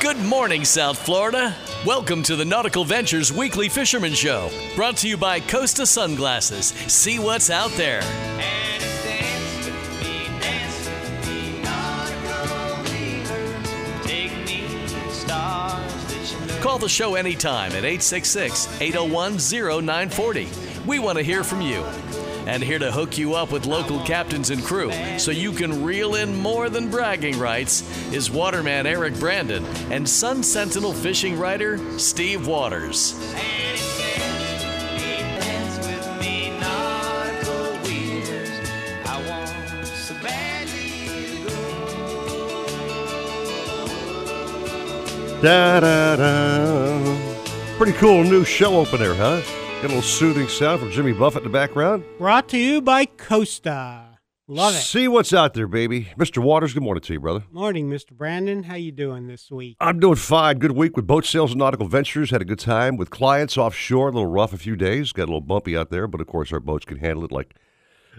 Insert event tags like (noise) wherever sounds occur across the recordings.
Good morning, South Florida. Welcome to the Nautical Ventures Weekly Fisherman Show, brought to you by Costa Sunglasses. See what's out there. Call the show anytime at 866 801 0940. We want to hear from you. And here to hook you up with local captains and crew so you can reel in more than bragging rights is waterman Eric Brandon and Sun Sentinel fishing writer Steve Waters. Da da da. Pretty cool new show opener, huh? Got a little soothing sound from Jimmy Buffett in the background. Brought to you by Costa. Love it. See what's out there, baby. Mr. Waters, good morning to you, brother. Morning, Mr. Brandon. How you doing this week? I'm doing fine. Good week with boat sales and nautical ventures. Had a good time with clients offshore. A little rough a few days. Got a little bumpy out there, but of course our boats can handle it like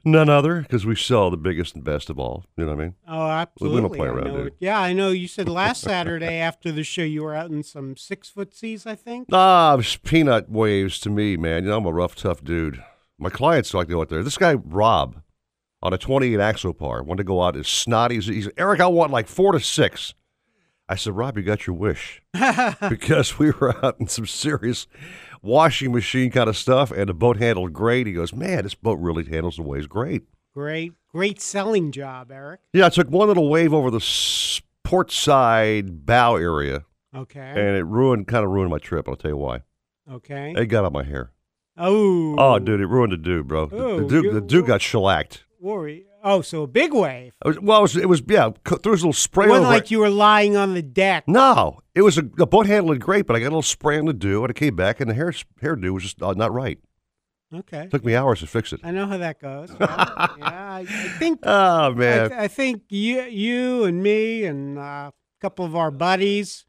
none other because we sell the biggest and best of all. You know what I mean? Oh, absolutely. We don't play around, dude. Yeah, I know. You said last Saturday (laughs) after the show you were out in some six foot seas, I think. Ah, it was peanut waves to me, man. You know, I'm a rough, tough dude. My clients like to go out there. This guy, Rob, on a 28 Axopar, wanted to go out as snotty as he's Eric, I want like four to six. I said, Rob, you got your wish. (laughs) because we were out in some serious washing machine kind of stuff, and the boat handled great. He goes, Man, this boat really handles the waves great. Great, great selling job, Eric. Yeah, I took one little wave over the port side bow area, Okay. and it ruined, kind of ruined my trip. I'll tell you why. okay. It got on my hair. Oh. Oh, dude, it ruined the dude, bro. The, the Oh, dude, the dude got shellacked. Worry. Oh, so a big wave. It was, well, it was, it was yeah. There was a little spray It wasn't like it. you were lying on the deck. No, it was a the boat handled great, but I got a little spray on the dew, and it came back, and the hair hairdo was just uh, not right. Okay. It took me hours to fix it. I know how that goes. Yeah, (laughs) yeah I, I think (laughs) Oh I, man, I think you, you and me and uh, a couple of our buddies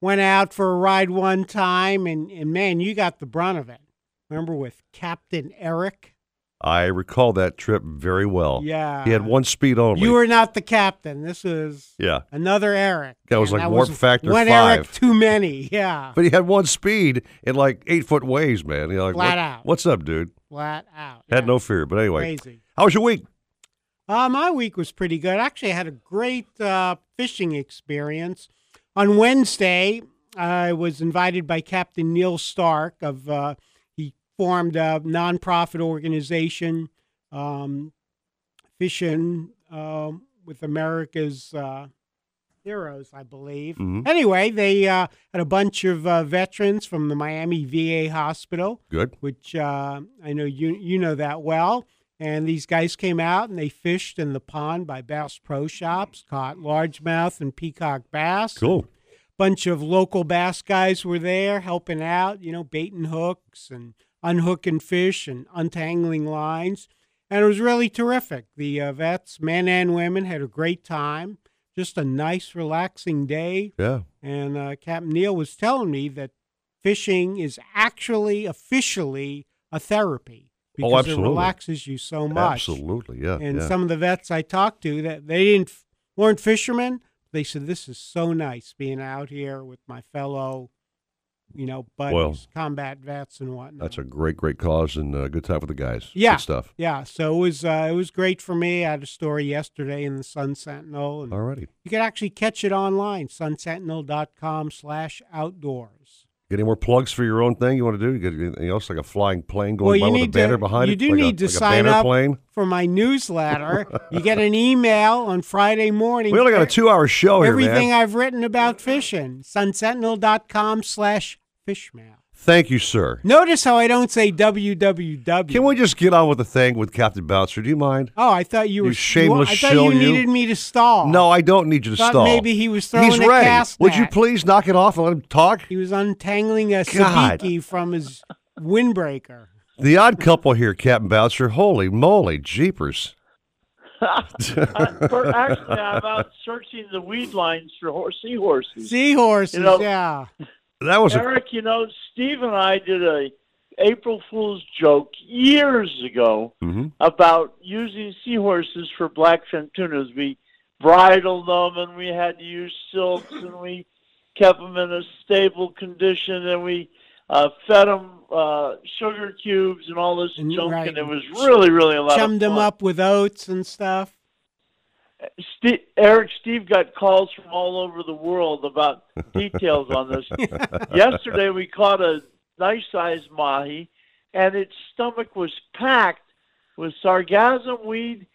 went out for a ride one time, and, and man, you got the brunt of it. Remember with Captain Eric? I recall that trip very well. Yeah. he had one speed only. You were not the captain. This was yeah, another Eric. That was like warp factor one Eric five. too many. (laughs) Yeah, but he had one speed in like eight foot waves, man. You're like, Flat what- out. What's up, dude? flat out. Had Yeah. no fear. But anyway, Crazy. how was your week? Uh, my week was pretty good. Actually, I had a great uh, fishing experience. On Wednesday, I was invited by Captain Neil Stark of uh, formed a nonprofit organization, um, fishing um with America's uh, heroes, I believe. Mhm. Anyway, they uh, had a bunch of uh, veterans from the Miami VA hospital Good. which uh, I know you you know that well. And these guys came out and they fished in the pond by Bass Pro Shops, caught largemouth and peacock bass. Cool. Bunch of local bass guys were there helping out, you know, baiting hooks and unhooking fish and untangling lines. And it was really terrific. The uh, vets, men and women, had a great time. Just a nice, relaxing day. Yeah. And uh, Captain Neil was telling me that fishing is actually officially a therapy because it Oh, absolutely. relaxes you so much. Absolutely. Yeah. And yeah. some of the vets I talked to that they didn't weren't fishermen. They said this is so nice being out here with my fellow, you know, buddies, Well, combat vets and whatnot. That's a great, great cause and a good time for the guys. Yeah. Good stuff. yeah. So it was uh, it was great for me. I had a story yesterday in the Sun Sentinel, and Alrighty. you can actually catch it online, sunsentinel.com/slash outdoors. Get any more plugs for your own thing you want to do? You get anything else like a flying plane going Well, by you with a banner to- behind you it? do Like a- need to like sign up plane? for my newsletter. (laughs) you get an email on Friday morning. We only got a two-hour show here, Everything man. I've written about fishing. Sunsentinel.com slash fishmail. Thank you, sir. Notice how I don't say www. Can we just get on with the thing with Captain Bouncer? Do you mind? Oh, I thought you were You shameless I thought shill, you you. needed me to stall. No, I don't need you to Thought stall. maybe he was throwing He's a ready. cast Would you please knock it off and let him talk? He was untangling a God. sabiki from his windbreaker. The odd couple here, Captain Bouncer. Holy moly, jeepers! Uh, (laughs) for, actually, I'm out searching the weed lines for horse, seahorses. Seahorses, You know- yeah. That was a Eric, you know, Steve and I did a April Fool's joke years ago Mhm. about using seahorses for blackfin tunas. We bridled them, and we had to use silks, and we kept them in a stable condition, and we uh, fed them uh, sugar cubes and all this And- junk, right. and it was really, really a lot Chummed of them up with oats and stuff. Steve, Eric, Steve got calls from all over the world about (laughs) details on this. Yesterday, we caught a nice sized mahi, and its stomach was packed with sargassum weed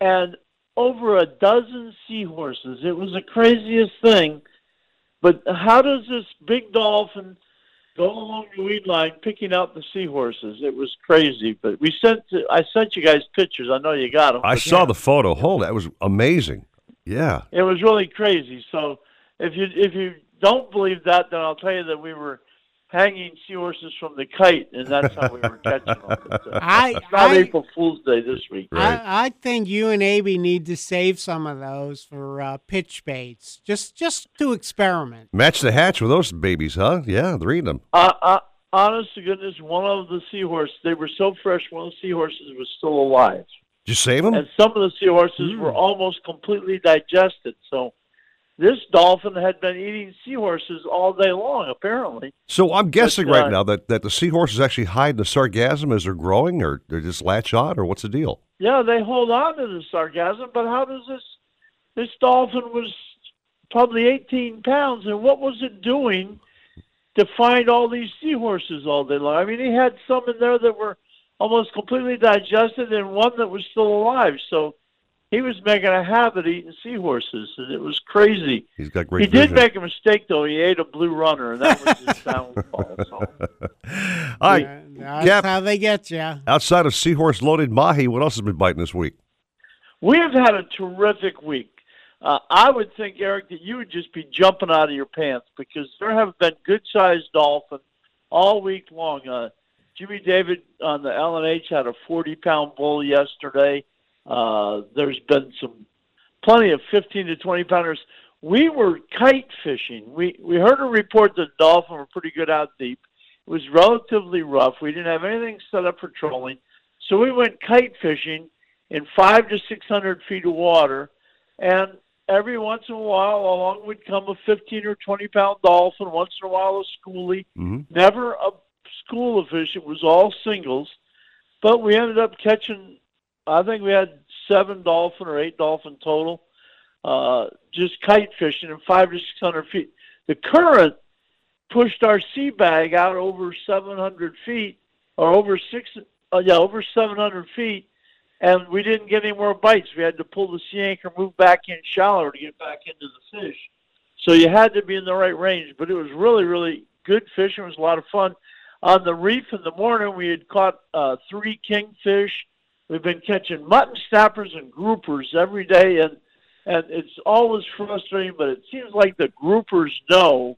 and over a dozen seahorses. It was the craziest thing. But how does this big dolphin go along the weed line picking out the seahorses? It was crazy. But we sent I sent you guys pictures. I know you got them. I saw the photo. Hold, that was amazing. Yeah. It was really crazy. So if you if you don't believe that, then I'll tell you that we were hanging seahorses from the kite, and that's how we were catching them. (laughs) It's, uh, I, it's not I, April Fool's Day this week. Right. I, I think you and Abe need to save some of those for uh, pitch baits, just just to experiment. Match the hatch with those babies, huh? Yeah, they're eating them. Uh, uh, honest to goodness, one of the seahorses, they were so fresh, one of the seahorses was still alive. Did you save them? And some of the seahorses were almost completely digested. So this dolphin had been eating seahorses all day long, apparently. So I'm guessing uh, right now that, that the seahorses actually hide the sargassum as they're growing, or they just latch on, or what's the deal? Yeah, they hold on to the sargassum, but how does this this dolphin was probably 18 pounds, and what was it doing to find all these seahorses all day long? I mean, he had some in there that were almost completely digested, and one that was still alive. So he was making a habit of eating seahorses, and it was crazy. He's got great he did make a mistake though. He ate a blue runner, and that was his (laughs) downfall. So. All right. Uh, that's Cap- how they get you. Outside of seahorse loaded mahi, what else has been biting this week? We have had a terrific week. Uh, I would think, Eric, that you would just be jumping out of your pants because there have been good-sized dolphins all week long. Uh, Jimmy David on the LNH had a 40-pound bull yesterday. Uh, there's been some plenty of 15 to 20 pounders. We were kite fishing. We we heard a report that dolphin were pretty good out deep. It was relatively rough. We didn't have anything set up for trolling, so we went kite fishing in five to six hundred feet of water, and every once in a while along would come a fifteen or twenty pound dolphin. Once in a while a schoolie. Mhm. Never a school of fish. It was all singles, but we ended up catching. I think we had seven dolphin or eight dolphin total, uh, just kite fishing in five to six hundred feet. The current pushed our sea bag out over seven hundred feet, or over six, uh, yeah, over seven hundred feet, and we didn't get any more bites. We had to pull the sea anchor, move back in shallower to get back into the fish. So you had to be in the right range. But it was really, really good fishing. It was a lot of fun. On the reef in the morning, we had caught uh, three kingfish. We've been catching mutton snappers and groupers every day, and and it's always frustrating. But it seems like the groupers know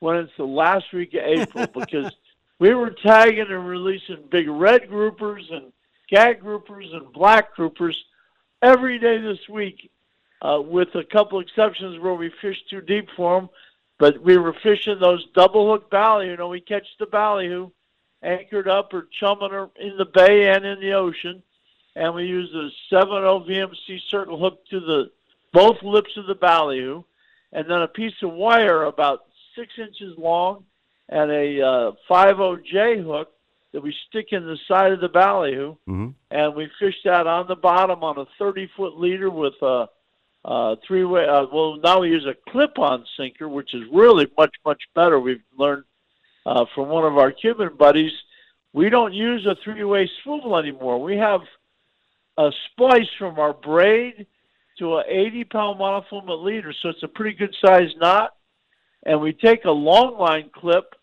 when it's the last week of April (laughs) because we were tagging and releasing big red groupers and gag groupers and black groupers every day this week, uh, with a couple exceptions where we fished too deep for them. But we were fishing those double hook ballyhoo. You know, we catch the ballyhoo anchored up or chumming in the bay and in the ocean, and we use a 7.0 VMC circle hook to the both lips of the ballyhoo, and then a piece of wire about six inches long and a uh, 50J hook that we stick in the side of the ballyhoo, Mhm. and we fish that on the bottom on a 30 foot leader with a, a three way. Uh, well, now we use a clip on sinker, which is really much much better. We've learned uh, from one of our Cuban buddies. We don't use a three way swivel anymore. We have a splice from our braid to a 80 pound monofilament leader, so it's a pretty good sized knot. And we take a long line clip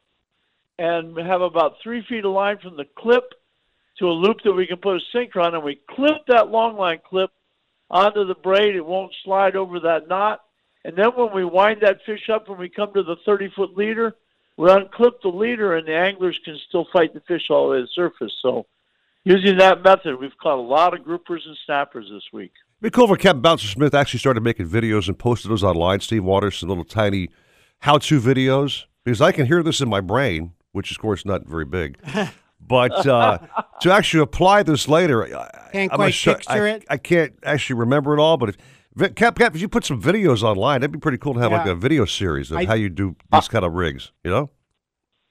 and have about three feet of line from the clip to a loop that we can put a sinker on, and we clip that long line clip onto the braid. It won't slide over that knot. And then when we wind that fish up and we come to the 30 foot leader, we unclip the leader, and the anglers can still fight the fish all the way to the surface. So, using that method, we've caught a lot of groupers and snappers this week. It'd be cool if Captain Bouncer Smith actually started making videos and posted those online. Steve Waters, some little tiny how-to videos, because I can hear this in my brain, which is, of course, not very big. (laughs) But uh, to actually apply this later, I- Can't I'm quite sure- picture I, it. I can't actually remember it all. But if Cap, Cap, if you put some videos online, that'd be pretty cool to have like a video series of I- how you do these kind of rigs. You know?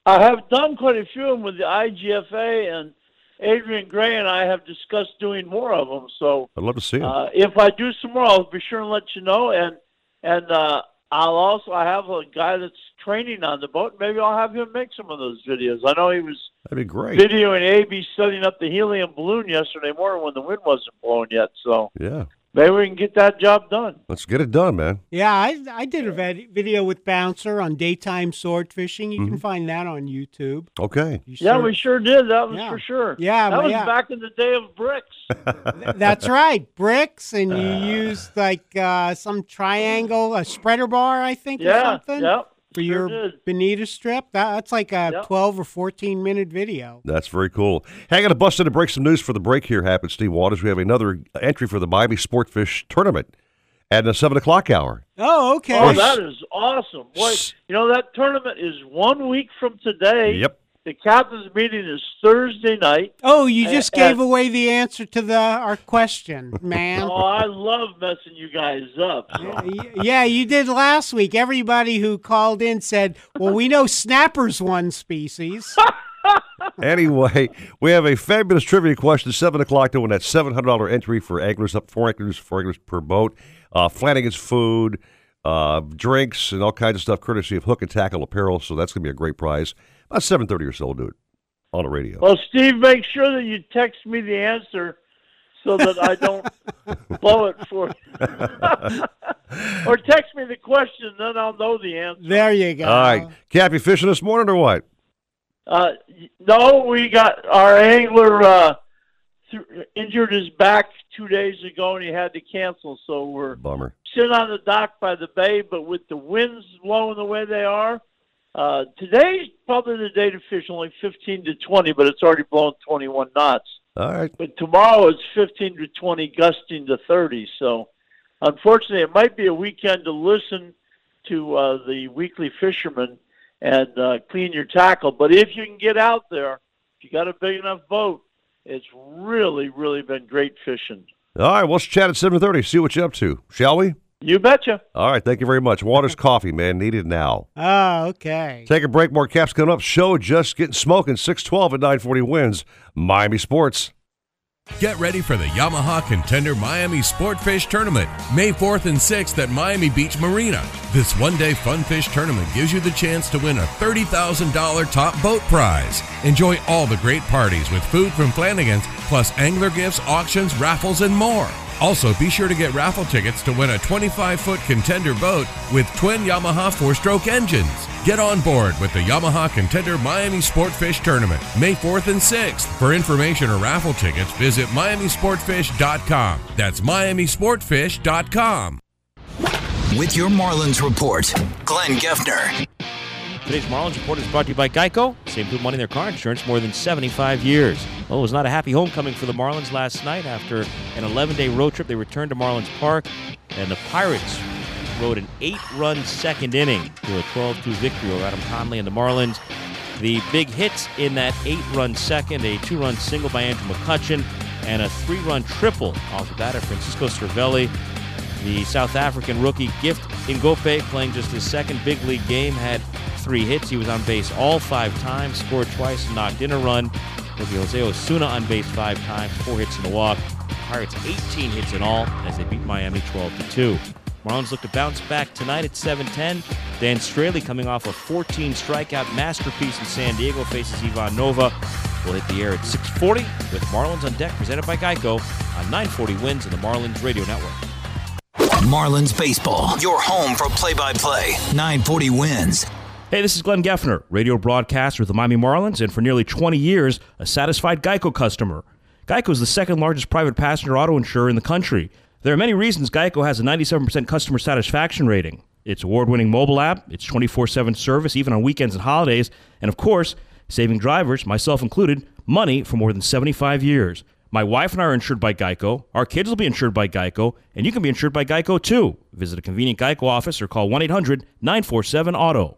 I have done quite a few of them with the IGFA, and Adrian Gray and I have discussed doing more of them. So I'd love to see them. uh, if I do some more, I'll be sure and let you know. And and uh, I'll also I have a guy that's training on the boat. Maybe I'll have him make some of those videos. I know he was That'd be great. videoing Abe setting up the helium balloon yesterday morning when the wind wasn't blowing yet. So Yeah, maybe we can get that job done. let's get it done, man. Yeah, I, I did a vid- video with Bouncer on daytime sword fishing. You Mm-hmm. can find that on YouTube. Okay. You Yeah, search- we sure did. That was Yeah. for sure. Yeah, that was yeah. back in the day of bricks. (laughs) That's right, bricks, and you used like uh, some triangle, a spreader bar, I think, or something yeah. For sure your did. bonita strip. That, that's like a Yep. twelve or fourteen minute video. That's very cool. Hey, I got to bust in to break some news for the break here, Happen Steve Waters. We have another entry for the Miami Sportfish Tournament at the 7 o'clock hour. Oh, okay. Oh, that is awesome. Boy, you know, that tournament is one week from today. Yep. The captain's meeting is Thursday night. Oh, you just Uh, gave away the answer to the our question, man. Oh, I love messing you guys up. So. Yeah, you did last week. Everybody who called in said, "Well, we know snappers one species." (laughs) Anyway, we have a fabulous trivia question. Seven o'clock to win that seven hundred dollar entry for anglers up four anglers, four anglers per boat. Uh, Flanagan's food, uh, drinks, and all kinds of stuff, courtesy of Hook and Tackle Apparel. So that's gonna be a great prize. About seven thirty or so, we'll do it on the radio. Well, Steve, make sure that you text me the answer so that I don't (laughs) blow it for you. (laughs) or text me the question, then I'll know the answer. There you go. All right, Cap, you fishing this morning or what? Uh, no, we got our angler uh, th- injured his back two days ago, and he had to cancel. So we're Bummer. sitting on the dock by the bay, but with the winds blowing the way they are, uh, today's probably the day to fish. Only 15 to 20, but it's already blown 21 knots. All right. But tomorrow it's 15 to 20, gusting to 30. So, unfortunately, it might be a weekend to listen to uh, the weekly fisherman and uh, clean your tackle. But if you can get out there, if you got a big enough boat, it's really, really been great fishing. All right, let's chat at seven thirty. See what you're up to, shall we? You betcha. All right, thank you very much. Waters Coffee, man, needed now. Oh, okay. Take a break. More caps coming up. Show just getting smoking. Six twelve at nine forty wins. Miami Sports. Get ready for the Yamaha Contender Miami Sportfish Tournament, May 4th and 6th at Miami Beach Marina. This one day fun fish tournament gives you the chance to win a $30,000 top boat prize. Enjoy all the great parties with food from Flanagan's, plus angler gifts, auctions, raffles, and more. Also, be sure to get raffle tickets to win a 25 foot contender boat with twin Yamaha four stroke engines. Get on board with the Yamaha Contender Miami Sportfish Tournament, May 4th and 6th. For information or raffle tickets, visit MiamiSportfish.com. That's MiamiSportfish.com. With your Marlins report, Glenn Geffner. Today's Marlins Report is brought to you by Geico. Save good money in their car insurance more than 75 years. Well, it was not a happy homecoming for the Marlins last night. After an 11 day road trip, they returned to Marlins Park, and the Pirates rode an eight run second inning to a 12 2 victory over Adam Conley and the Marlins. The big hits in that eight run second a two run single by Andrew McCutchen, and a three run triple off the bat of Francisco Cervelli. The South African rookie Gift Ngoepe, playing just his second big league game, had three hits. He was on base all five times, scored twice, and knocked in a run. Rookie Jose Osuna on base five times, four hits in a walk. Pirates 18 hits in all as they beat Miami 12 to 2. Marlins look to bounce back tonight at 7:10. Dan Straily, coming off a 14 strikeout masterpiece in San Diego, faces Ivan Nova. We'll hit the air at 6:40 with Marlins on deck, presented by Geico on 940 Wins and the Marlins Radio Network. Marlins Baseball, your home for play by play. 940 wins. Hey, this is Glenn Geffner, radio broadcaster with the Miami Marlins, and for nearly 20 years, a satisfied Geico customer. Geico is the second largest private passenger auto insurer in the country. There are many reasons Geico has a 97% customer satisfaction rating. Its award winning mobile app, its 24 7 service, even on weekends and holidays, and of course, saving drivers, myself included, money for more than 75 years. My wife and I are insured by Geico. Our kids will be insured by Geico, and you can be insured by Geico too. Visit a convenient Geico office or call 1 800 947 Auto.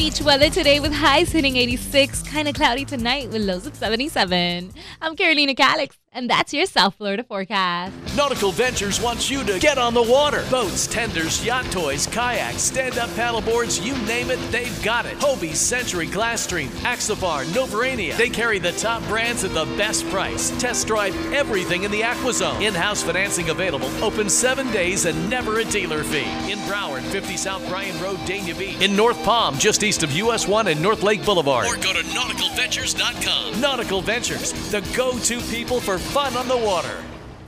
Beach weather today with highs hitting 86, kind of cloudy tonight with lows of 77. I'm Carolina Calix, and that's your South Florida forecast. Nautical Ventures wants you to get on the water. Boats, tenders, yacht toys, kayaks, stand up paddleboards, you name it, they've got it. Hobie, Century, Glasstream, Axopar, Novurania. They carry the top brands at the best price. Test drive everything in the AquaZone. In house financing available, open seven days and never a dealer fee. In Broward, 50 South Bryan Road, Dania Beach. In North Palm, just east of US 1 and North Lake Boulevard. Or go to nauticalventures.com. Nautical Ventures, the go to people for fun on the water.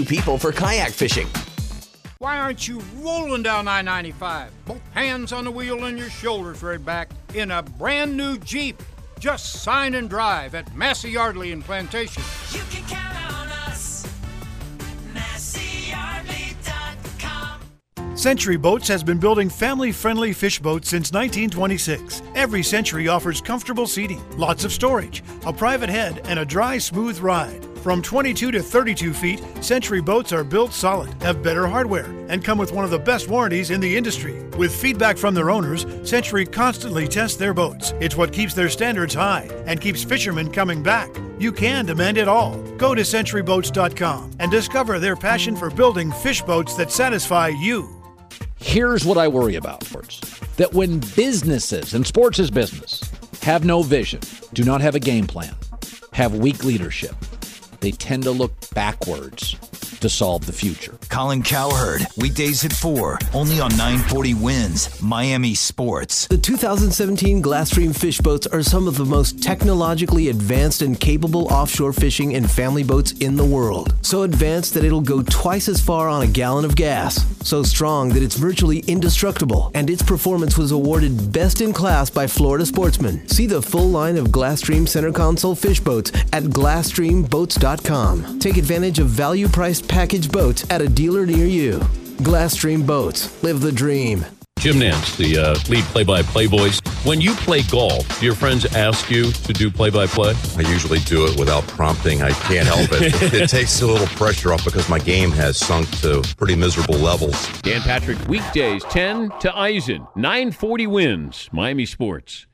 go-to people for kayak fishing. Why aren't you rolling down I 95? Both hands on the wheel and your shoulders right back in a brand new Jeep. Just sign and drive at Massey Yardley in Plantation. You can count on us. MasseyYardley.com. Century Boats has been building family friendly fish boats since 1926. Every Century offers comfortable seating, lots of storage, a private head, and a dry, smooth ride. From 22 to 32 feet, Century boats are built solid, have better hardware, and come with one of the best warranties in the industry. With feedback from their owners, Century constantly tests their boats. It's what keeps their standards high and keeps fishermen coming back. You can demand it all. Go to centuryboats.com and discover their passion for building fish boats that satisfy you. Here's what I worry about, sports. That when businesses, and sports is business, have no vision, do not have a game plan, have weak leadership, they tend to look backwards to solve the future. Colin Cowherd, weekdays at 4, only on 940 Wins, Miami Sports. The 2017 Glasstream fish boats are some of the most technologically advanced and capable offshore fishing and family boats in the world. So advanced that it'll go twice as far on a gallon of gas. So strong that it's virtually indestructible. And its performance was awarded best in class by Florida Sportsman. See the full line of Glasstream center console fish boats at GlasstreamBoats.com. Take advantage of value priced package boats at a dealer near you. Glasstream Boats. Live the dream. Jim Nantz, the uh, lead play-by-play voice. When you play golf, do your friends ask you to do play-by-play? I usually do it without prompting. I can't help it. (laughs) it takes a little pressure off because my game has sunk to pretty miserable levels. Dan Patrick, weekdays 10 to Eisen, 940 wins, Miami Sports.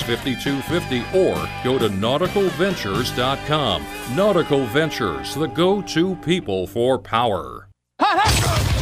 5250 or go to nauticalventures.com. Nautical Ventures, the go to people for power.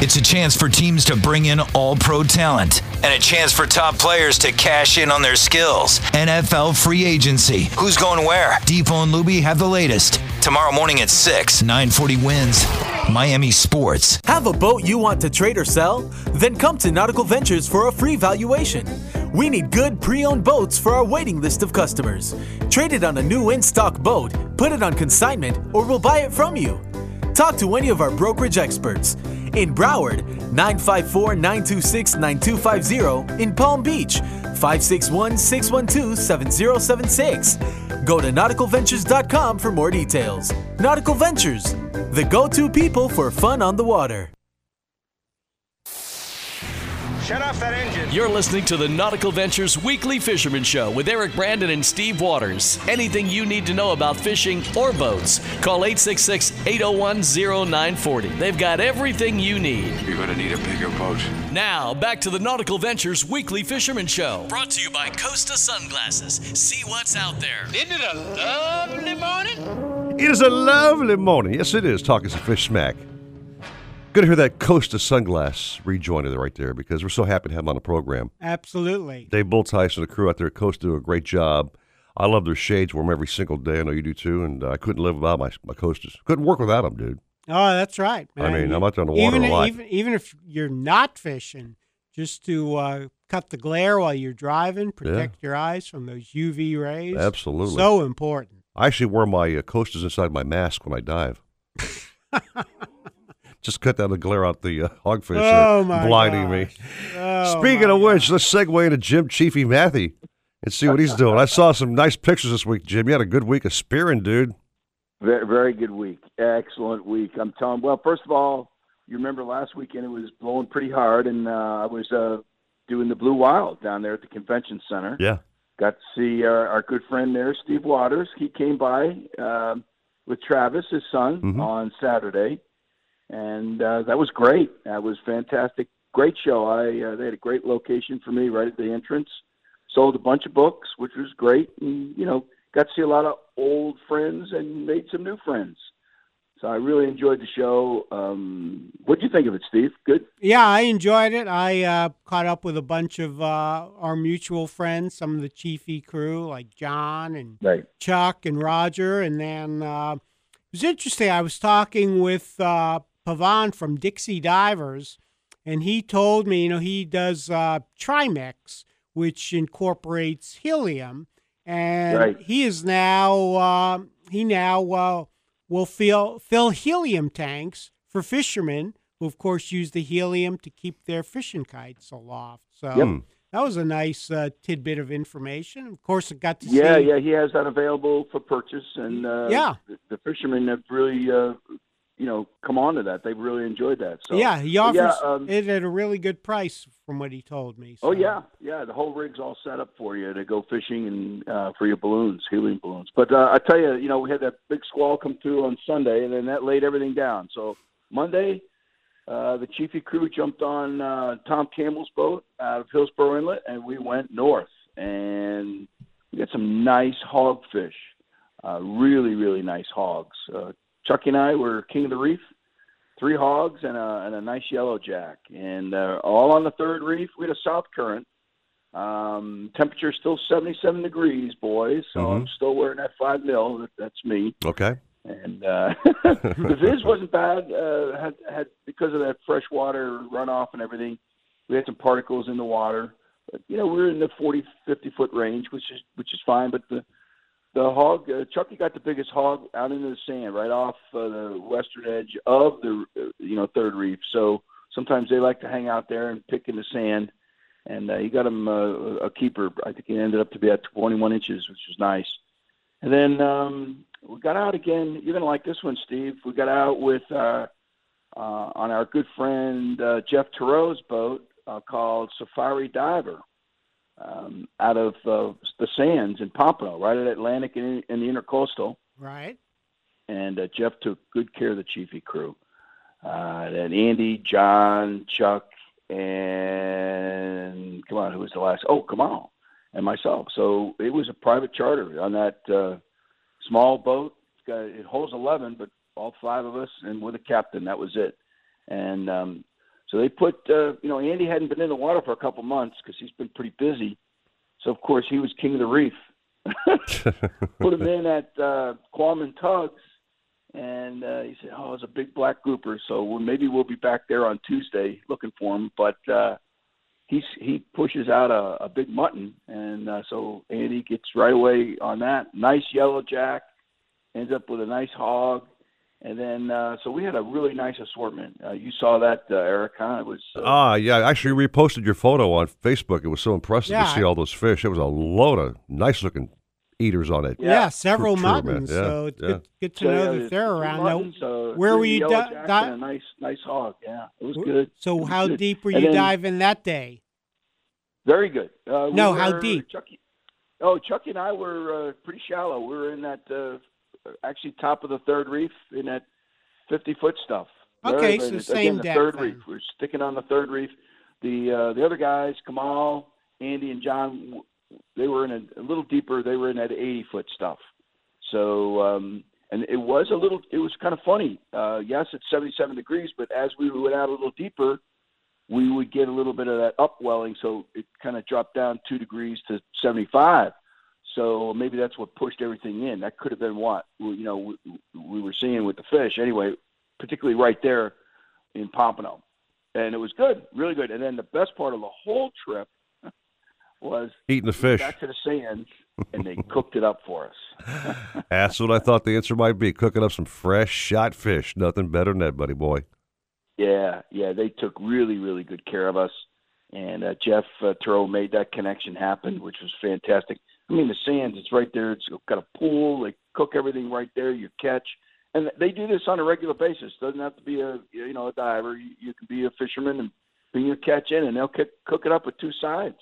It's a chance for teams to bring in all pro talent and a chance for top players to cash in on their skills. NFL free agency. Who's going where? Depo and Luby have the latest. Tomorrow morning at 6, 940 wins. Miami Sports. Have a boat you want to trade or sell? Then come to Nautical Ventures for a free valuation. We need good pre owned boats for our waiting list of customers. Trade it on a new in stock boat, put it on consignment, or we'll buy it from you. Talk to any of our brokerage experts. In Broward, 954 926 9250. In Palm Beach, 561 612 7076. Go to nauticalventures.com for more details. Nautical Ventures, the go to people for fun on the water. Shut off that engine. You're listening to the Nautical Ventures Weekly Fisherman Show with Eric Brandon and Steve Waters. Anything you need to know about fishing or boats, call 866 801 0940. They've got everything you need. You're going to need a bigger boat. Now, back to the Nautical Ventures Weekly Fisherman Show. Brought to you by Costa Sunglasses. See what's out there. Isn't it a lovely morning? It is a lovely morning. Yes, it is. Talking some fish smack. Good to hear that Costa Sunglass rejoining right there because we're so happy to have them on the program. Absolutely. Dave Bulltice and the crew out there at Costa do a great job. I love their shades. Wear them every single day. I know you do too. And uh, I couldn't live without my my Costas. Couldn't work without them, dude. Oh, that's right. I mean, I'm out there on the water even, a lot. Even, even if you're not fishing, just to uh, cut the glare while you're driving, protect your eyes from those UV rays. Absolutely. So important. I actually wear my uh, Costas inside my mask when I dive. (laughs) Just cut down the glare out the uh, hogfish Oh, my blinding gosh. me. Oh, Speaking of which, let's segue into Jim Chiefy Matthew and see what he's doing. I saw some nice pictures this week, Jim. You had a good week of spearing, dude. Very, very good week. Excellent week. I'm telling. Well, first of all, you remember last weekend it was blowing pretty hard, and uh, I was uh, doing the Blue Wild down there at the convention center. Yeah. Got to see our, our good friend there, Steve Waters. He came by um with Travis, his son, Mhm. on Saturday, and uh, that was great. That was fantastic. Great show. I uh, they had a great location for me right at the entrance. Sold a bunch of books, which was great, and you know got to see a lot of old friends and made some new friends. So I really enjoyed the show. Um, what do you think of it, Steve? Good. Yeah, I enjoyed it. I uh, caught up with a bunch of uh, our mutual friends, some of the Chiefy crew, like John and Right. Chuck and Roger. And then uh, it was interesting. I was talking with uh, Pavan from Dixie Divers, and he told me, you know, he does uh, Trimix, which incorporates helium, and Right. he is now uh, he now uh, will fill fill helium tanks for fishermen who, of course, use the helium to keep their fishing kites aloft. So Yep. that was a nice uh, tidbit of information. Of course, I got to Yeah, see. Yeah, yeah, he has that available for purchase, and uh, Yeah. the, the fishermen have really, uh, you know, come on to that. They've really enjoyed that. So yeah, he offers yeah, um, it at a really good price, from what he told me. Oh yeah, yeah. The whole rig's all set up for you to go fishing and uh, for your balloons, helium balloons. But uh, I tell you, you know, we had that big squall come through on Sunday, and then that laid everything down. So Monday, uh, the Chiefy crew jumped on uh, Tom Campbell's boat out of Hillsborough Inlet, and we went north, and we got some nice hogfish, uh, really, really nice hogs. Uh, Chucky and I were king of the reef three hogs and a, and a nice yellow jack, and uh, all on the third reef. We had a south current. Um, temperature still 77 degrees, boys. So I'm still wearing that five mil. That's me. Okay. And uh, (laughs) the viz wasn't bad. Uh, had had because of that fresh water runoff and everything. We had some particles in the water, but you know we were in the 40, 50 foot range, which is which is fine. But the the hog, uh, Chucky got the biggest hog out into the sand, right off uh, the western edge of the uh, you know third reef. So sometimes they like to hang out there and pick in the sand. And uh, he got him uh, a keeper. I think he ended up to be at 21 inches, which was nice. And then um, we got out again. You're gonna like this one, Steve. We got out with uh, uh, on our good friend uh, Jeff Turo's boat uh, called Safari Diver um, out of uh, the Sands in Pompano, right at Atlantic and in the Intercoastal. Right. And uh, Jeff took good care of the Chiefy crew. Uh, then Andy, John, Chuck, and come on, who was the last? Oh, Kamal and myself. So it was a private charter on that uh, small boat. It's got, it holds 11, but all five of us and with a captain. That was it. And um, so they put, uh, you know, Andy hadn't been in the water for a couple months because he's been pretty busy. So of course he was king of the reef. (laughs) put him in at uh, Qualman Tugs, and uh, he said, "Oh, it's a big black grouper, so we'll, maybe we'll be back there on Tuesday looking for him." But uh, he's he pushes out a, a big mutton, and uh, so Andy gets right away on that. Nice yellow jack, ends up with a nice hog, and then uh, so we had a really nice assortment. Uh, you saw that, uh, Eric? Huh? It was uh, Ah, yeah. I actually reposted your photo on Facebook. It was so impressive Yeah, to see I- all those fish. It was a load of nice looking eaters on it. Yeah, several True, man. muttons. Yeah, So it's yeah. good, good to So, know yeah, that they're two around. Now, muttons, uh, where were you yellow di- di- nice, nice hog. Yeah, it was good. So was how good. deep were you then- diving that day? Very good. Uh, we No, how deep? Chucky, oh, Chucky and I were uh, pretty shallow. We were in that uh, actually top of the third reef in that fifty foot stuff. Okay, Very, so same the depth third then. reef. We're sticking on the third reef. The uh, the other guys, Kamal, Andy, and John, they were in a, a little deeper. They were in that eighty foot stuff. So um, and it was a little. It was kind of funny. Uh, yes, it's seventy seven degrees, but as we went out a little deeper, we would get a little bit of that upwelling, so it kind of dropped down two degrees to 75. So maybe that's what pushed everything in. That could have been what we- you know we, we were seeing with the fish. Anyway, particularly right there in Pompano, and it was good, really good. And then the best part of the whole trip (laughs) was Eating the fish. Back to the sands, and they cooked it up for us. (laughs) That's what I thought the answer might be. Cooking up some fresh shot fish. Nothing better than that, buddy boy. Yeah, yeah, they took really, really good care of us, and uh, Jeff uh, Turo made that connection happen, which was fantastic. I mean, the sands, it's right there. It's got a pool. They cook everything right there. You catch, and they do this on a regular basis. Doesn't have to be a you know a diver. You, you can be a fisherman and bring your catch in, and they'll cook, cook it up with two sides.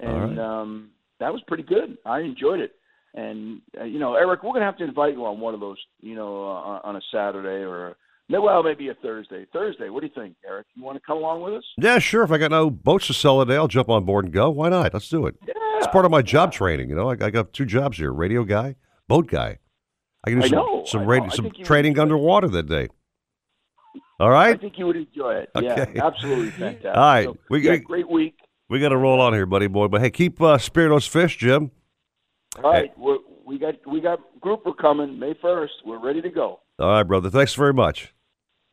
And um, that was pretty good. I enjoyed it. And uh, you know, Eric, we're gonna have to invite you on one of those, you know, uh, on a Saturday or a, no, well, maybe a Thursday. Thursday. What do you think, Eric? You want to come along with us? Yeah, sure. If I got no boats to sell today, I'll jump on board and go. Why not? Let's do it. Yeah, It's part of my job training. You know, I, I got two jobs here: radio guy, boat guy. I can do I some know, some radio, some think you would training underwater that day. All right. I think you would enjoy it. Okay. Yeah, absolutely (laughs) fantastic. All right. So, We- yeah, we- great week. We got to roll on here, buddy boy. But hey, keep uh, spearing those fish, Jim. All right, we're, we got we got grouper coming May first. We're ready to go. All right, brother. Thanks very much.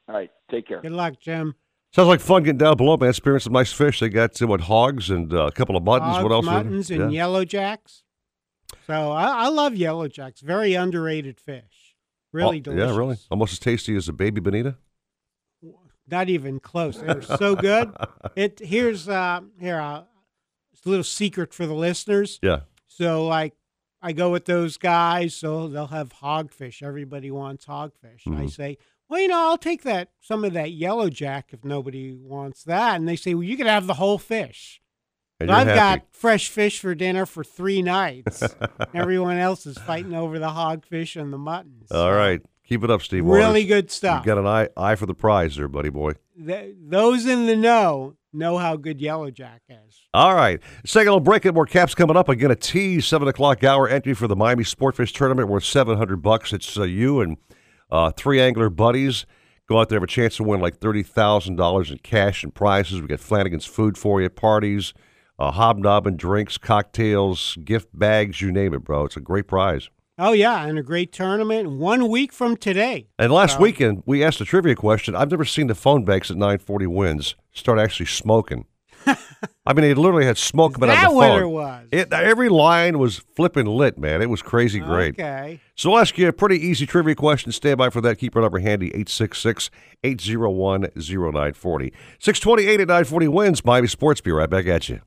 All right, take care. Good luck, Jim. Sounds like fun getting down below, man. Spearing some nice fish. They got what hogs and uh, a couple of muttons. Hogs, what else? muttons, and yeah. yellow jacks. So I, I love yellow jacks. Very underrated fish. Really Oh, delicious. Yeah, really. Almost as tasty as a baby bonita. Not even close. They're so good. (laughs) It here's uh here uh, it's a little secret for the listeners. Yeah. So like I go with those guys, so they'll have hogfish. Everybody wants hogfish. I Mhm. say, well, you know, I'll take that some of that yellow jack if nobody wants that. And they say, well, you can have the whole fish. And So I've happy. got fresh fish for dinner for three nights. (laughs) Everyone else is fighting over the hogfish and the muttons. All right. Keep it up, Steve. Really Waters. good stuff. You got an eye eye for the prize there, buddy boy. Th- those in the know know how good yellow jack is. All right. A little break. Get more caps coming up. Again, a T seven o'clock hour entry for the Miami Sportfish Tournament worth seven hundred bucks. It's uh, you and uh, three angler buddies. Go out there, have a chance to win like thirty thousand dollars in cash and prizes. We got Flanagan's food for you, parties, uh, hobnobbing drinks, cocktails, gift bags, you name it, bro. It's a great prize. Oh yeah, and a great tournament one week from today. And last weekend, we asked a trivia question. I've never seen the phone banks at 940 wins start actually smoking. (laughs) I mean, they literally had smoke coming out that of the what phone. it was? It, every line was flipping lit, man. It was crazy great. Okay. So I'll ask you a pretty easy trivia question. Stand by for that. Keep our number handy, 866-801-0940. 628 at 940 wins. Miami Sports. Be right back at you.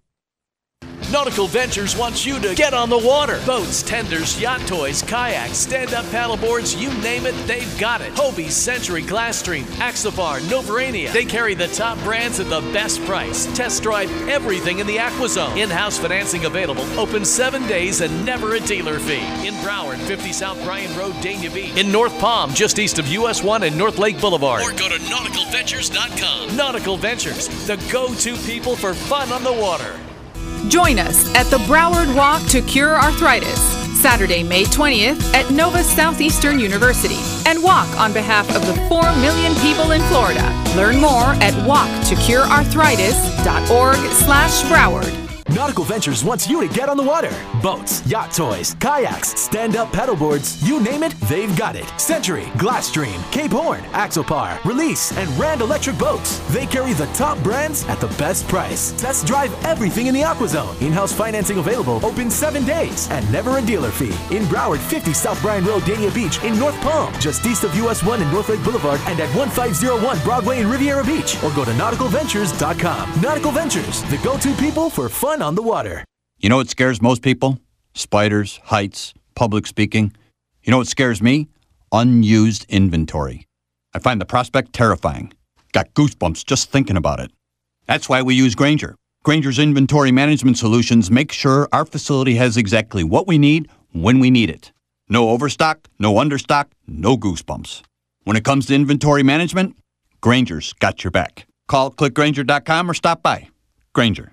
Nautical Ventures wants you to get on the water. Boats, tenders, yacht toys, kayaks, stand-up paddleboards, you name it, they've got it. Hobie, Century, Glasstream, Axopar, Novurania. They carry the top brands at the best price. Test drive everything in the AquaZone. In-house financing available. Open seven days and never a dealer fee. In Broward, 50 South Bryan Road, Dania Beach. In North Palm, just east of US 1 and North Lake Boulevard. Or go to nauticalventures.com. Nautical Ventures, the go-to people for fun on the water. Join us at the Broward Walk to Cure Arthritis, Saturday, May 20th at Nova Southeastern University, and walk on behalf of the 4 million people in Florida. Learn more at walktocurearthritis.org slash Broward. Nautical Ventures wants you to get on the water. Boats, yacht toys, kayaks, stand-up paddleboards, you name it, they've got it. Century, Glasstream, Cape Horn, Axopar, Release, and Rand Electric Boats. They carry the top brands at the best price. Test drive everything in the AquaZone. In-house financing available, open seven days, and never a dealer fee. In Broward, 50 South Bryan Road, Dania Beach. In North Palm, just east of US 1 and North Lake Boulevard, and at 1501 Broadway in Riviera Beach. Or go to nauticalventures.com. Nautical Ventures, the go-to people for fun on the water. You know what scares most people? Spiders, heights, public speaking. You know what scares me? Unused inventory. I find the prospect terrifying. Got goosebumps just thinking about it. That's why we use Grainger. Grainger's inventory management solutions make sure our facility has exactly what we need when we need it. No overstock, no understock, no goosebumps. When it comes to inventory management, Grainger's got your back. Call clickgranger.com or stop by. Grainger,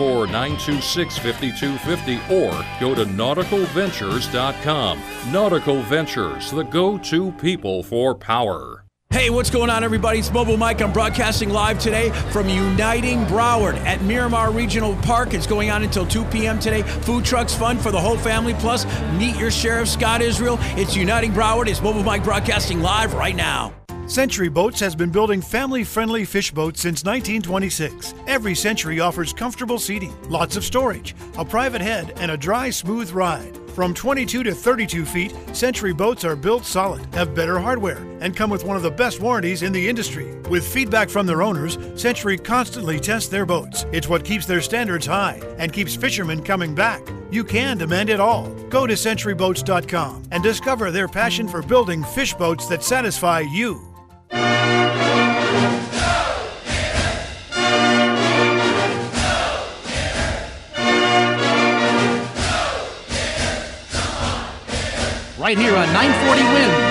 926 5250 or go to nauticalventures.com. Nautical Ventures, the go to people for power. Hey, what's going on, everybody? It's Mobile Mike. I'm broadcasting live today from Uniting Broward at Miramar Regional Park. It's going on until 2 p.m. today. Food trucks, fun for the whole family. Plus, meet your sheriff, Scott Israel. It's Uniting Broward. It's Mobile Mike broadcasting live right now. Century Boats has been building family friendly fish boats since 1926. Every Century offers comfortable seating, lots of storage, a private head, and a dry, smooth ride. From 22 to 32 feet, Century boats are built solid, have better hardware, and come with one of the best warranties in the industry. With feedback from their owners, Century constantly tests their boats. It's what keeps their standards high and keeps fishermen coming back. You can demand it all. Go to centuryboats.com and discover their passion for building fish boats that satisfy you. Right here on 940 Wins.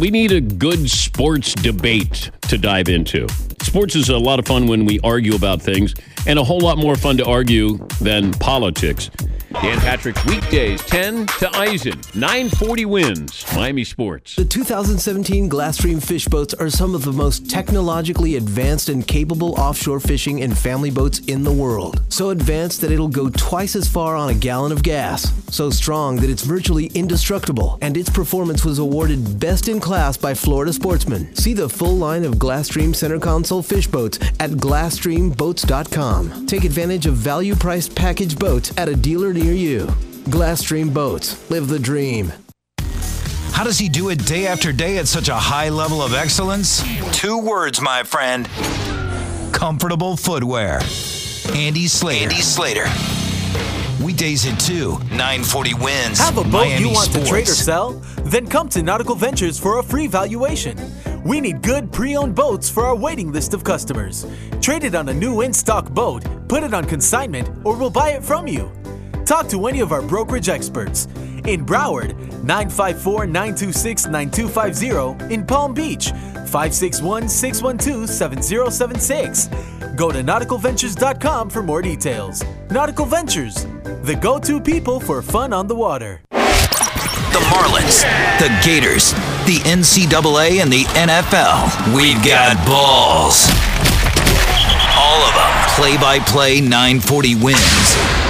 We need a good sports debate to dive into. Sports is a lot of fun when we argue about things, and a whole lot more fun to argue than politics. Dan Patrick, weekdays, 10 to Eisen, 940 wins, Miami Sports. The 2017 Glasstream fish boats are some of the most technologically advanced and capable offshore fishing and family boats in the world. So advanced that it'll go twice as far on a gallon of gas. So strong that it's virtually indestructible. And its performance was awarded best in class by Florida Sportsman. See the full line of Glasstream center console fish boats at GlasstreamBoats.com. Take advantage of value priced package boats at a dealer near you. Glasstream Boats. Live the dream. How does he do it day after day at such a high level of excellence? Two words, my friend. Comfortable footwear. Andy Slater. Andy Slater. Weekdays at 2, 940 wins. Have a boat Miami you want Sports. to trade or sell? Then come to Nautical Ventures for a free valuation. We need good pre owned boats for our waiting list of customers. Trade it on a new in stock boat, put it on consignment, or we'll buy it from you. Talk to any of our brokerage experts. In Broward, 954 926 9250. In Palm Beach, 561 612 7076. Go to nauticalventures.com for more details. Nautical Ventures, the go to people for fun on the water. The Marlins, the Gators, the NCAA, and the NFL. We've got balls. All of them. Play by play 940 wins.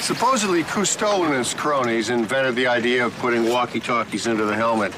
Supposedly, Cousteau and his cronies invented the idea of putting walkie talkies into the helmet.